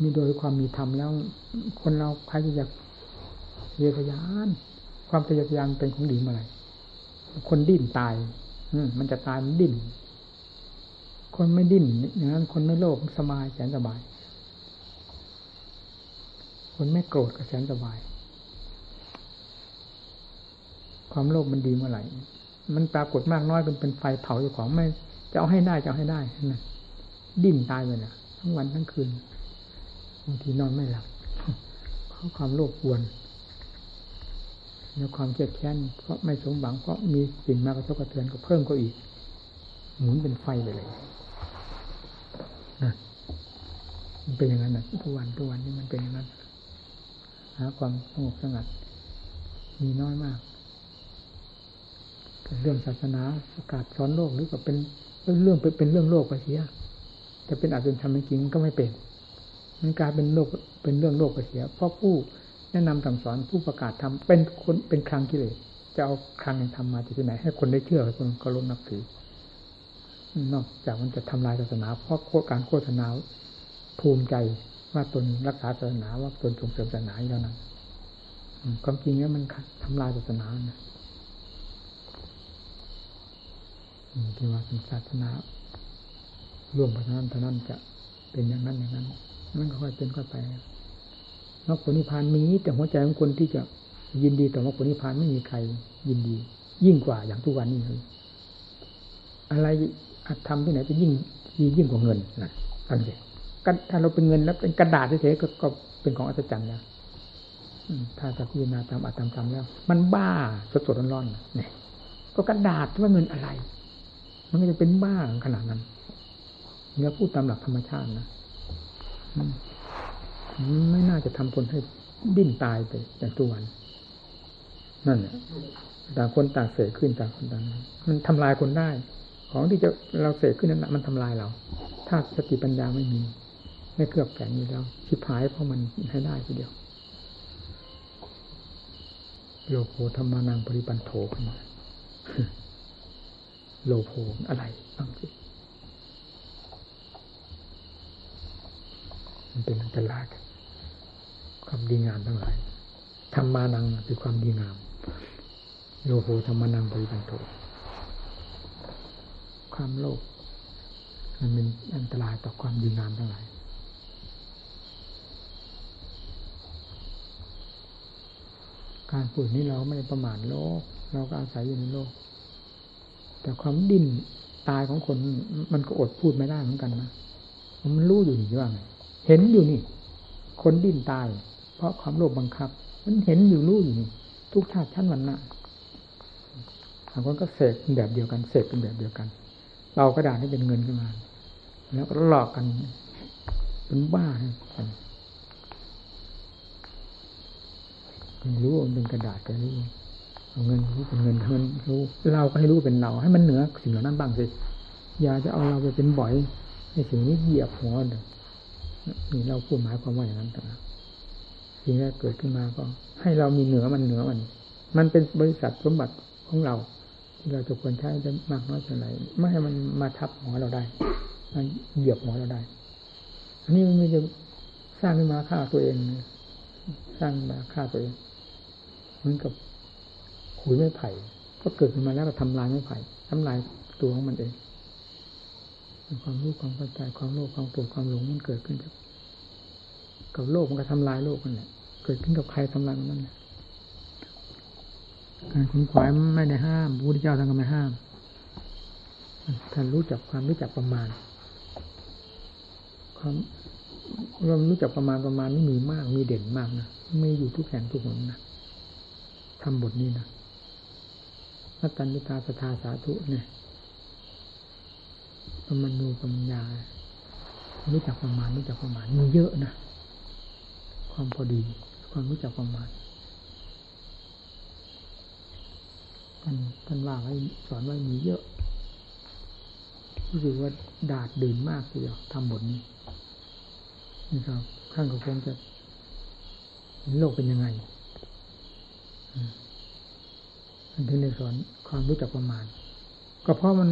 มีโดยความมีธรรมแล้ว คนเราใครจะอยากเยียยาน ความทะเยอทะยานเป็นของดีเมื่อไรคนดิ้นตาย อืมันจะตายมันดิ้น คนไม่ดิ้นอย่างนั้น คนไม่โลภสบายแสนสบาย คนไม่โกรธก็แสนสบาย ความโลภมันดีเมื่อไหร่ มันปรากฏมากน้อยเป็นเป็นไฟเผาอยู่ของไม่ จะเอาให้ได้จะเอาให้ได้นะดิ้นตายไปนะทั้งวันทั้งคืนบางทีนอนไม่หลับเพราะความโลภกวนในความเจ็บแค้นเพราะไม่สมหวังเพราะมีสิ่งมากระทบกระเทือนก็เพิ่มก็อีก หมุนเป็นไฟไปเลยนะมันเป็นอย่างนั้นนะทุกวันทุกวันนี่มันเป็นอย่างนั้นหาความสงบสงัดมีน้อยมาก เรื่องศาสนาประกาศสอนโลกหรือก็เป็นเรื่องเป็นเรื่องโลกไปเสียจะเป็นอาจเป็นธรรมจริงก็ไม่เป็น มันกลายเป็นโลกเป็นเรื่องโลกไปเสีย เพราะผู้แนะนำสั่งสอนผู้ประกาศทำเป็นคนเป็นครังกิเลสจะเอาครังธรรมมาจากที่ไหน ให้คนได้เชื่อให้คนก็ลงนับถือนอกจากมันจะทำลายศาสนา เพราะการโฆษณาภูมิใจว่าตนรักษาศาสนาว่าตนส่งเสริมศาสนาอย่างนั้นความจริงเนี่ยมันทำลายศาสนานะ ที่ว่าเป็นศาสนาร่วมพัฒนาเท่านั้นจะเป็นอย่างนั้นอย่างนั้นมันก็ค่อยเป็นค่อยไปมรรคผลนิพพานมีแต่หัวใจของคนที่จะยินดีต่อมรรคผลนิพพานไม่มีใครยินดี ยิ่งกว่าอย่างทุกวันนี้เลยอะไรทำที่ไหนจะยิ่งดียิ่งกว่าเงินนะฟังสิถ้าเราเป็นเงินแล้วเป็นกระดาษเฉยๆก็เป็นของอัศจรรย์แล้วถ้าจะพิจารณาตามอัตตามธรรมแล้ว มันบ้าสดๆร้อนๆเนี่ยก็กระดาษว่าเงินอะไร มันก็จะเป็นบ้าขนาดนั้นเนี่ยพูดตามหลักธรรมชาตินะไม่น่าจะทำคนให้ดิ้นตายไปอย่างทุกวันนั่นแหละต่างคนต่างเสกขึ้นต่างคนต่างมันทำลายคนได้ ของที่จะเราเสกขึ้นนั้นมันทำลายเรา ถ้าสติปัญญาไม่มี ไม่เครือบแฝงอยู่แล้วชิบหายเพราะมันให้ได้ทีเดียวโลโภธรรมานังปริปันโถขึ้นมา โลโภอะไรบ้างสิมันเป็นอันตรายความดีงามทั้งหลายธรรมานังคือความดีงามโยโหธรรมานังบริบันโตความโลภมันเป็นอันตรายต่อความดีงามทั้งหลายการพูดนี้เราไม่ได้ประมาทโลก เราก็อาศัยอยู่ในโลก แต่ความดิ้นตายของคนมันก็อดพูดไม่ได้เหมือนกันนะมันรู้อยู่นี่ว่าไงเห็นอยู่นี่ คนดิ้นตาย เพราะความโลภบังคับ มันเห็นอยู่รู้อยู่นี่ทุกชาติชั้นวันนะบางคนก็เสกเป็นแบบเดียวกันเสกเป็นแบบเดียวกัน เรากระดาษให้เป็นเงินขึ้นมา แล้วก็หลอกกันเป็นบ้ากันรู้ว่ามันเป็นกระดาษก็รู้ เงินรู้เป็นเงินเงินรู้เราก็ให้รู้เป็นเราให้มันเหนือสิ่งเหล่านั้นบ้างสิอย่าจะเอาเราไปเป็นบ่อยในสิ่งนี้เหยียบหัวเดยนี่เราพูดหมายความว่าอย่างนั้นแต่สิ่งแรกเกิดขึ้นมาก็ ให้เรามีเหนือมันเหนือมัน มันเป็นบริษัทสมบัติของเรา ที่เราจะควรใช้ได้มากน้อยเท่าไหร่ไม่ให้มันมาทับหัวเราได้มันเหยียบหัวเราได้ อันนี้มันไม่จะสร้างขึ้นมาฆ่าตัวเองสร้างมาฆ่าตัวเองเหมือนกับ ขุยไม้ไผ่ก็เกิดขึ้นมาแล้วก็ทำลายไม้ไผ่ทำลายตัวของมันเองความรู้ความเข้าใจความโลภความโกรธความหลงมันเกิดขึ้นกับกับโลกมันก็ทำลายโลกนั่นแหละเกิดขึ้นกับใครทำลายมันนั่นแหละการขุนขวายไม่ได้ห้ามพระพุทธเจ้าท่านก็ไม่ห้ามท่านรู้จักความรู้จักประมาณ ความเรารู้จักประมาณประมาณนี่มีมากมีเด่นมากนะไม่อยู่ทุกแห่งทุกหนนะทำบทนี้นะ นัตตัญญตาสทาสาธุเนี่ยปมัญญูปัญญา รู้จักประมาณรู้จักประมาณมีเยอะนะความพอดี ความรู้จักประมาณท่านท่านว่าไว้สอนไว้มีเยอะรู้สึกว่าดาดดื่นมากทีเดียวทำบทนี้นี่ครับข้างก็คงจะโลกเป็นยังไงอัน ที่ในสอนความรู้จักประมาณ ก็เพราะมัน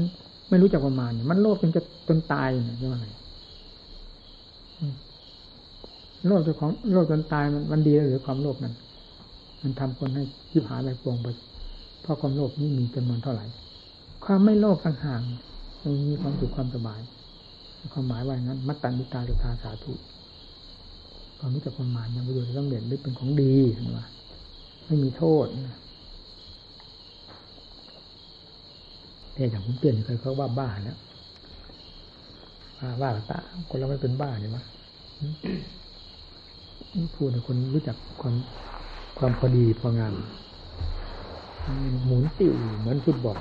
ไม่รู้จักประมาณ มันโลภจนจะจนตายเนี่ยใช่ไหมโลภจนของโลภจนตายมันมันดีหรือความโลภนั้น มันทำคนให้ยิบหายไปปวงไปเพราะความโลภนี่มีจำนวนเท่าไหร่ ความไม่โลภต่างหากมันมีความสุขความสบายความหมายว่าอย่างนั้น มัตตัญญตาสุทาสาธุความรู้จักประมาณยังประโยชน์ต้องเด่นหรือเป็นของดีเห็นว่าไม่มีโทษ แต่อย่างผมเปลี่ยนเคยเขาว่าบ้าแล้วว่าว่าตาคนเราไม่เป็นบ้าเนี่ยวะพูดคนรู้จักความความพอดีพองามหมุนติวเหมือนฟุตบอล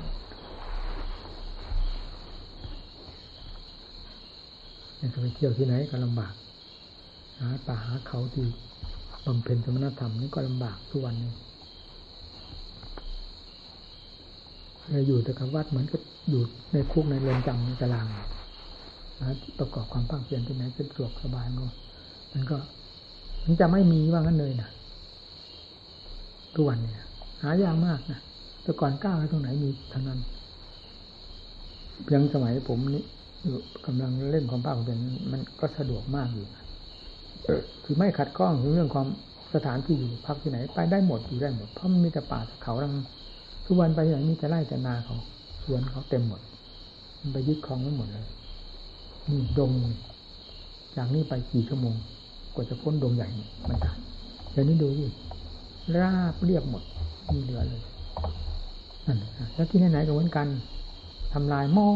จะไปเที่ยวที่ไหนก็ลำบากหาป่าหาเขาที่บำเพ็ญสมณธรรมนี่ก็ลำบากทุกวันนี้เรา อยู่แต่กับวัดเหมือนกับอยู่ในคุกในเรือนจำในตารางนะประกอบความภาคเพียรที่ไหนสะดวกสบายก็มันก็ มันจะไม่มีว่างั้นเลยนะทุกวันเนี่ยหายากมากนะแต่ก่อนก้าวไปตรงไหนมีเท่านั้นเพียงสมัยผมนี่กำลังเล่นความภาคเพียรมันก็สะดวกมากอยู่คือไม่ขัดข้องเรื่องความสถานที่อยู่พักที่ไหน ไปได้หมดอยู่ได้หมดเพราะมันมีแต่ป่าเขาลัง ทุกวันไปอย่างนี้จะไล่แต่นาเขาสวนเขาเต็มหมด มันไปยึดคลองไว้หมดเลยนี่ดงจากนี้ไปกี่ชั่วโมงกว่าจะพ้นดงใหญ่มันตายเดี๋ยวนี้ดูดิราบเรียบหมดมีเหลือเลยนั่นแล้วที่ไหนๆก็เหมือนกันทำลายหม้อ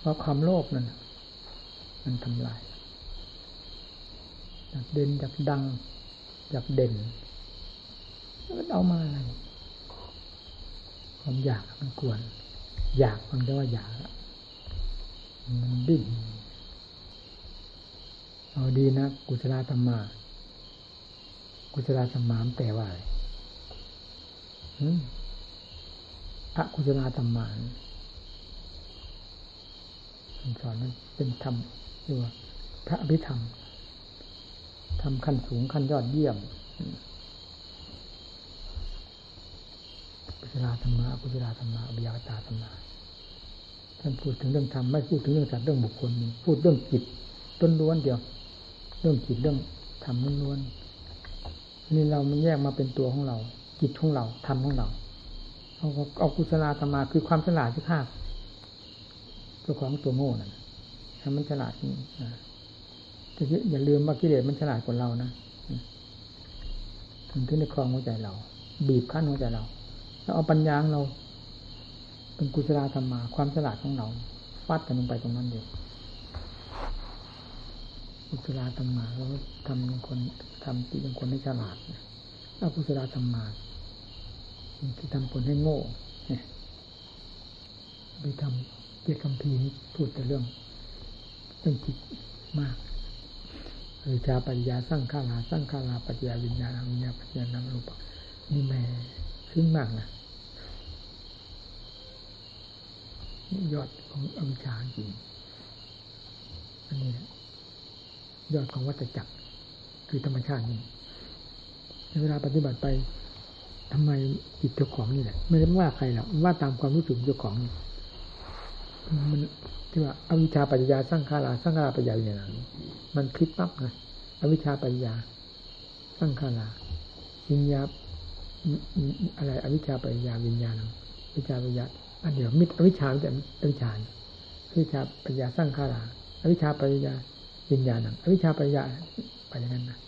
เพราะความโลภนั่นมันทำลายอยากเด่นอยากดังอยากเด่นมันเอามาอะไร ความอยากมันกวน อยากมันก็ว่าอยากมันดิ้นเอาดีนะกุศลธรรมา กุศลธรรมามแปลว่าอะไรพระกุศลธรรมาสอนนั้นเป็นธรรมเรียกว่า พระอภิธรรมทำขั้นสูงขั้นยอดเยี่ยมกุ ศลธรรมะกุศลธรรมะอภิยาตาธรรมะท่านพูดถึงเรื่องธรรมไม่พูดถึงเรื่องสัตว์เรื่องบุคคลพูดเรื่องจิตต้นล้วนเดียว เรื่องจิตเรื่องธรรมล้วนนี่เรามันแยกมาเป็นตัวของเรา จิตของเราธรรมของเราเอาเอากุศลธรรมะคือความฉลาดที่ข้าเจ้าของตัวโง่นั่นทำมันฉลาดนี่แต่อย่าลืมว่ากิเลสมันฉลาดกว่าเรานะมันถึงในคลองหัวใจเรา บีบคั้นหัวใจเรา แล้วเอาปัญญาเรา เป็นกุศลธรรมา ความฉลาดของเราฟาดกันลงไปตรงนั้นเดียวกุศลธรรมาเราทำคนทำที่เป็นคนให้ฉลาดเอากุศลธรรมาที่ทำคนให้โง่ไปทำเกี่ยวกับพีพูดแต่เรื่องเรื่องจิตมากวิชาปัญญาสร้างข้าราสร้างข้าราปัญญาวิญญาณวิญญาปัญญานารูปนี่แม่ ซึ้งมากนะยอดของอวิชาจริงอันนี้ยอดของวัฏจักร คือธรรมชาตินี่ในเวลาปฏิบัติไปทำไมจิตเจ้าของนี่แหละไม่ได้ว่าใครหรอกว่าตามความรู้สึกเจ้าของมันที่ว่าอวิชชาปัญญาสร้างขาราสร้างขาราปัญญาอย่างนั้นมันพลิกปั๊บนะอวิชชาปัญญาสร้างขาราวิญญา อะไรอวิชชาปัญญาวิญญาณวิชาปัญญาอันเดียวมิตรอวิชชาแต่อวิชชาวิชาปัญญาสร้างขาราอวิชชาปัญญาวิญญาณอวิชชาปัญญาไปอย่างนั้นนะ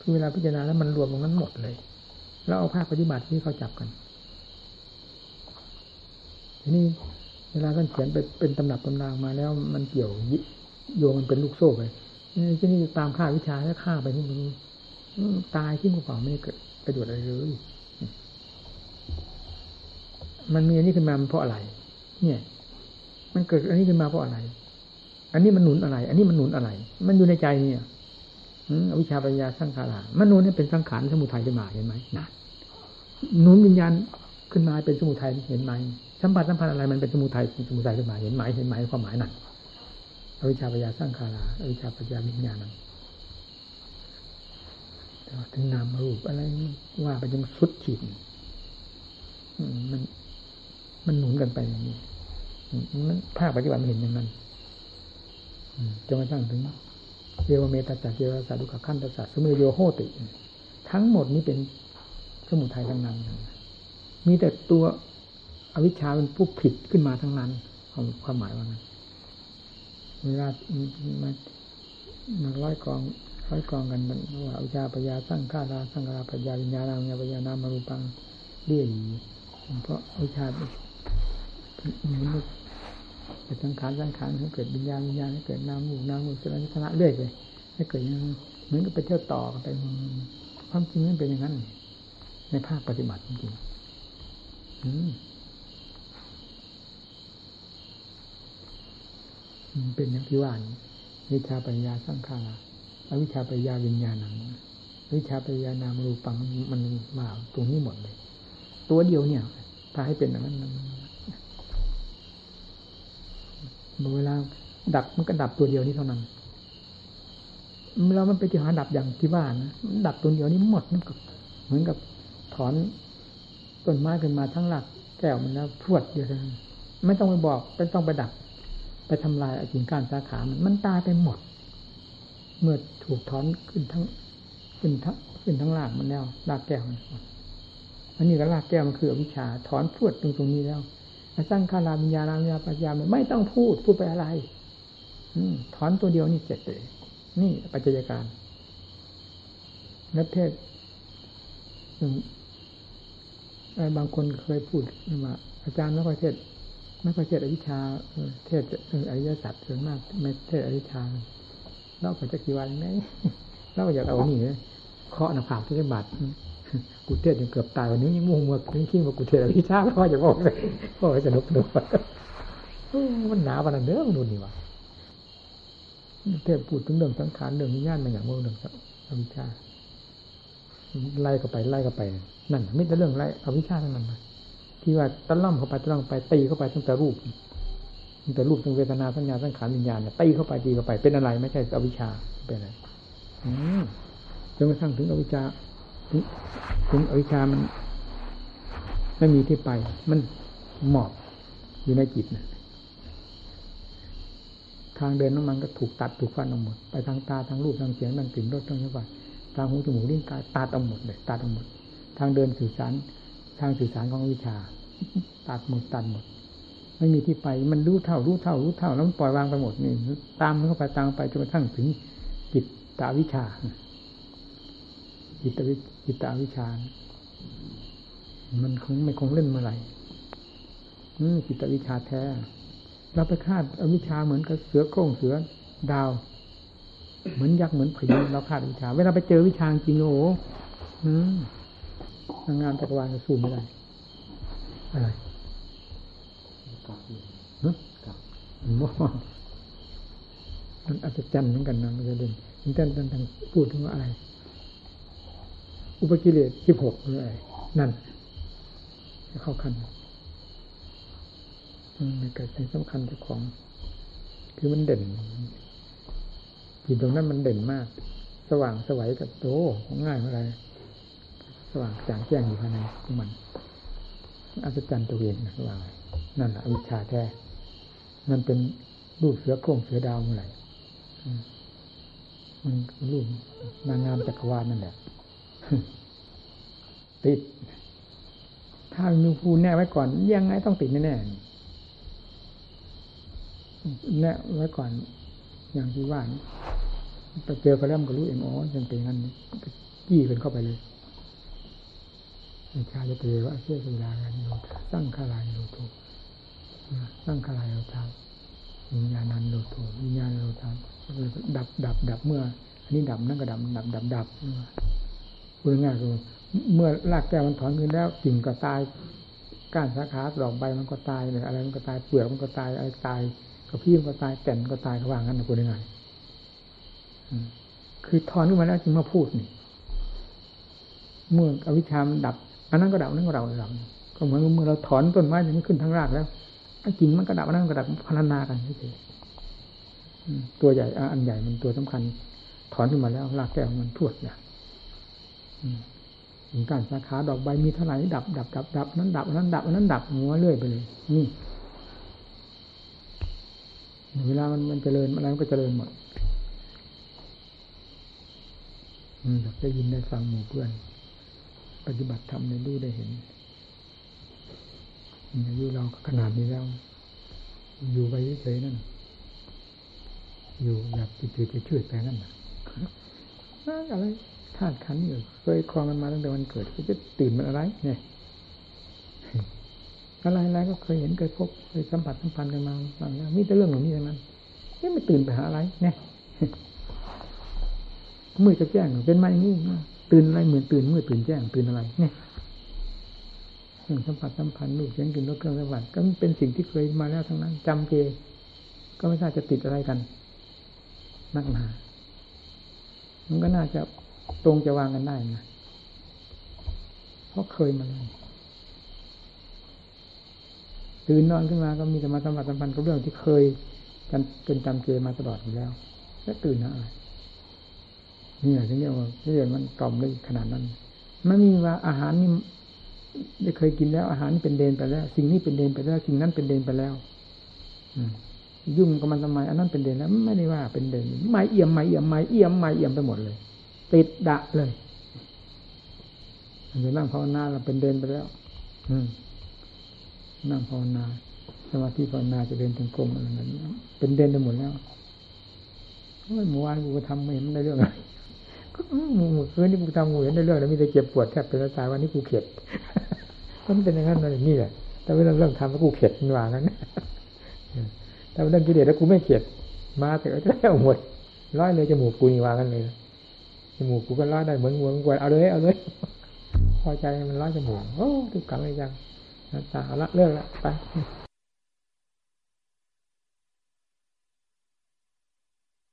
คือเวลาพิจารณาแล้วมันรวมตรงนั้นหมดเลย แล้วเอาภาคปฏิบัติที่เขาจับกันทีนี้เวลาท่านเขียนไปเป็นตำหนับตำนางมาแล้ว มันเกี่ยวโยงมันเป็นลูกโซ่ไปที่นี่ตามค่าวิชาแล้วฆ่าไปนี่มันตายที่มือเปล่าไม่ได้เกิด ประโยชน์อะไรเลยมันมีอันนี้ขึ้นมาเพราะอะไร เนี่ย มันเกิดอันนี้ขึ้นมาเพราะอะไร อันนี้มันหนุนอะไร อันนี้มันหนุนอะไร มันอยู่ในใจเนี่ยอวิชาปัญญาสังขารามันหนุนนี่เป็นสังขารสมุทัยขึ้นมาเห็นไหมนะหนุนวิญญาณขึ้นมาเป็นสมุทัยเห็นไหมสัมผัสสัมพันธ์อะไรมันเป็นสมุทัยสมุทัยขึ้นมาเห็นไหมเห็นไหมความหมายนั่นอวิชชาปัญญาสร้างคาราอวิชชาปัญญาวิญญาณนั้น ถึงนามรูปอะไรว่าไปจนสุดขีดมัน มันหนุนกันไปอย่างนี้มันภาคปฏิบัติมันเห็นอย่างนั้นจนกระทั่งถึงเยวเมตตาเยวสาดุขขั้นตสัตสมุโยโหติ ทั้งหมดนี้เป็นสมุทัยทั้งนั้น มีแต่ตัวอวิชชาเป็นผู้ผิดขึ้นมาทั้งนั้นความความหมายว่านั้นเวลามันมันร้อยกอง อยกองกันมันว่าอวิชาปัญญาสร้างข้าราสร้างราปัญญาวิญญาณวิญญาปัญญานามารุปังเรี่ยเพราะอวิชามันเกิดสังขารสังขารให้เกิดวิญญาณวิญญาณให้เกิดนามูนามหมู่สลายชนะเรื่อยไปให้เกิดเหมือนกับไปเที่ยวต่อกันไปความจริงนั้นเป็นอย่างนั้น ในภาคปฏิบัติจริงอืมเป็นอย่างที่ว่าวิชาปัญญาสังขารา อวิชาปัญญาวิญญาณังวิชาปัญญานามรูปังมันมาตรงนี้หมดเลย ตัวเดียวเนี่ยถ้าให้เป็นอย่างนั้นเวลาดับมันก็ดับตัวเดียวนี้เท่านั้นเรามันไปที่หาดับอย่างที่ว่านะดับตัวเดียวนี้หมดมันก็เหมือนกับถอนต้นไม้ขึ้นมาทั้งหลักแก้วมันแล้วพรวดเดียวนั้นไม่ต้องไปบอกไม่ต้องไปดับ ไปทำลายกิ่งก้านสาขามันมันตายไปหมด เมื่อถูกถอนขึ้นทั้งขึ้นทั้งขึ้นทั้งรากมันแล้วรากแก้วมันอันนี้ก็รากแก้วมันคือวิชาถอนพวดตรงตรงนี้แล้วสร้างคาราวิญญาณวิญาปัญญาไม่ต้องพูดพูดไปอะไร อืถอนตัวเดียวนี่เสร็จเลยนี่ปัจจัยการนักเทศบางคนเคยพูดว่าอาจารย์ไม่ค่อยเทศไม่ค่อยเทศอวิชาเทศอริยสัจส่วนมากไม่เทศอริชา เราก็จะกี่วันไหมเราก็อยากเอาหนีเคาะหน้าผากที่บาดกูเทศยังเกือบตายวันนี้ยังมุ่งมาเป็นขี้มากูเทศอริชาพ่อจะบอกเลยพ่อจะนุกนุกมันหนาวันนั้นเด้อมันนู่นนี่วะเทศพูดถึงเรื่องสังขารเรื่องนิยานมันอย่างว่าเรื่องอวิชาไล่ก็ไปไล่ก็ไป นั่นไม่แต่เรื่องไล่อวิชาทั้งนั้นที่ว่าตะล่อมเข้าไปตะล่อมไปตีเข้าไปตั้งแต่รูป ตั้งแต่รูปตั้งเวทนาสัญญาสังขารวิญญาณเนี่ยตีเข้าไปตีเข้าไป เป็นอะไรไม่ใช่อวิชชาเป็นอะไรจนกระทั่งถึงอวิชชาถึงอวิชชามัน ไม่มีที่ไป มันหมอบอยู่ในจิตนะทางเดินน้ำมันก็ถูกตัดถูกฟันออกหมด ไปทางตาทางรูปทางเสียงทางกลิ่นรสทางสัมผัสทางหูจมูกลิ้นกายตัดออกหมดเลยตัดออกหมด ทางเดินสื่อสาร ทางสื่อสารของวิชา ตัดหมดตัดหมด ไม่มีที่ไป มันรู้เท่ารู้เท่ารู้เท่าแล้วมันปล่อยวางไปหมดนี่ตามมันเข้าไปตามไปจนกระทั่งถึงจิตตาวิชาจิตวิจิตตาวิชา มันคงไม่คงเล่นเมื่อไหร่จิตวิชาแท้ เราไปคาดอวิชาเหมือนกับเสือโคร่งเสือดาว เหมือนยักษ์เหมือนผีเราคาดวิชา เวลาไปเจอวิชาจริงโอ้โหงานจักรวาลสู้ไม่ได้อะไร ฮะมันอัศจรรย์เหมือนกันนะมันจะเด่นมันท่านท่านพูดถึงว่าอะไร อุปกิเลสสิบหกเลยนั่นจะเข้าขั้นมันเกิดเป็นสำคัญแต่ของ คือมันเด่นจิตตรงนั้นมันเด่นมาก สว่างสวัยกับโตง่ายอะไร สว่างจางแจ้งอยู่ภายในของมันอัศจรรย์ตัวเองนะว่า นั่นแหละวิชาแท้ มันเป็นรูปเสือโคร่งเสือดาวเมื่อไหร่มันรูปนางงามจักรวาลนั่นแหละติด ถ้ามีภูแน่ไว้ก่อน ยังไงต้องติดแน่แน่แน่ไว้ก่อน อย่างที่ว่าไปเจอเขาแล้วมันก็รู้เองอ๋อยังเป็นงั้นจี้กันเข้าไปเลยชาจะเตวะเชื่อสุรากันโลตั้งขาลายโลโท ตั้งขาลายโลทาวิญญาณันโลโทวิญญาณโลทาดับดับดับเมื่อ อันนี้ดับนั่นก็ดับดับดับดับพูดง่ายคือเมื่อรากแก้วมันถอนขึ้นแล้วกิ่งก็ตายก้านสาขาดอกใบมันก็ตายอะไรมันก็ตายเปลือกมันก็ตายอะไรตายกระพี้มันก็ตายแก่นก็ตายเขาว่างั้นนะพูดง่ายคือถอนขึ้นมาแล้วจึงมาพูดนี่เมื่ออวิชามันดับ อันนั้นก็ดับอันนั้นก็ดับดับก็เหมือนเมื่อเราถอนต้นไม้อย่างนี้ขึ้นทั้งรากแล้ว จริงมันก็ดับอันนั้นก็ดับพลานากันเฉยตัวใหญ่อันใหญ่มันตัวสำคัญ ถอนขึ้นมาแล้วรากแก้วมันทั่วอย่างถึงการสาขาดอกใบมีเท่าไหร่ดับดับดับดับนั้นดับนั้นดับนั้นดับหัวเรื่อยไปเลยนี่เวลามันมันเจริญอะไรมันก็เจริญหมดอืมได้ยินได้ฟังหมู่เพื่อน ปฏิบัติธรรมในดูได้เห็น อายุเราขนาดนี้แล้ว อยู่ไปเฉยๆนั่น อยู่แบบจืดๆชืดไปนั่นนะอะไรธาตุขันอยู่เคยคลองมันมาตั้งแต่วันเกิดก็จะตื่นมันอะไร เนี่ยอะไรอะไรก็เคยเห็นเคยพบเคยสัมผัสสัมพันธ์กันมาบางแล้วมีแต่เรื่องเหล่านี้ทั้งนั้นไม่ตื่นไปหาอะไร เนี่ยมือจะแจ้งเป็นมาอย่างนี้ตื่นอะไรเหมือนตื่นเมื่อตื่นแจ้งตื่นอะไร เนี่ย เรื่องสัมผัสสัมพันธ์ลูกเสียงกลิ่นรสเครื่องสัมผัสก็เป็นสิ่งที่เคยมาแล้วทั้งนั้นจำเจก็ไม่ทราบจะติดอะไรกันนักหนามันก็น่าจะตรงจะวางกันได้นะเพราะเคยมาเลยตื่นนอนขึ้นมาก็มีแต่มาสัมผัสสัมพันธ์กับเรื่องที่เคยกันเป็นจำเจมาตลอดอยู่แล้วแล้วตื่นนะอะไรนี่แหละที่เรียกว่าเรียกมันกล่อมได้ขนาดนั้นไม่มีว่าอาหารนี่ ได้เคยกินแล้วอาหารนี่เป็นเดนไปแล้ว สิ่งนี้เป็นเดนไปแล้ว สิ่งนั้นเป็นเดนไปแล้ว อืยุ่งกับมันทำไมอันนั้นเป็นเดนแล้ว ไม่ได้ว่าเป็นเดนไม่เอี่ยมไม่เอี่ยมไม่เอี่ยมไม่เอี่ยมไปหมดเลย ติดดะเลยเดี๋ยวนั่งภาวนาเราเป็นเดนไปแล้ว อืนั่งภาวนาสมาธิภาวนาจะเดินถึงกลมอะไรนั้นเป็นเดนไปหมดแล้วเมื่อวานกูทำไม่เห็นได้เรื่องอะไร มือคืนนี่กูทำกูเห็นได้เรื่องแล้วมีแต่เจ็บปวดแทบเป็นตายวันนี้กูเข็ดก็มันเป็นอย่างนั้นนี่แหละแต่เวลาเรื่องทำแล้วกูเข็ดมันว่างั้นแต่เรื่องกิเลสแล้วกูไม่เข็ดมาแต่ก็ได้หมดร้อยเลยจมูกกูนี่ว่ากันเลยจมูกกูก็ร้อยได้เหมือนงวงกวนเอาเลยเอาเลยพอใจมันร้อยจมูกโอ้ทุกขังเลยจังตาละเลิกละไป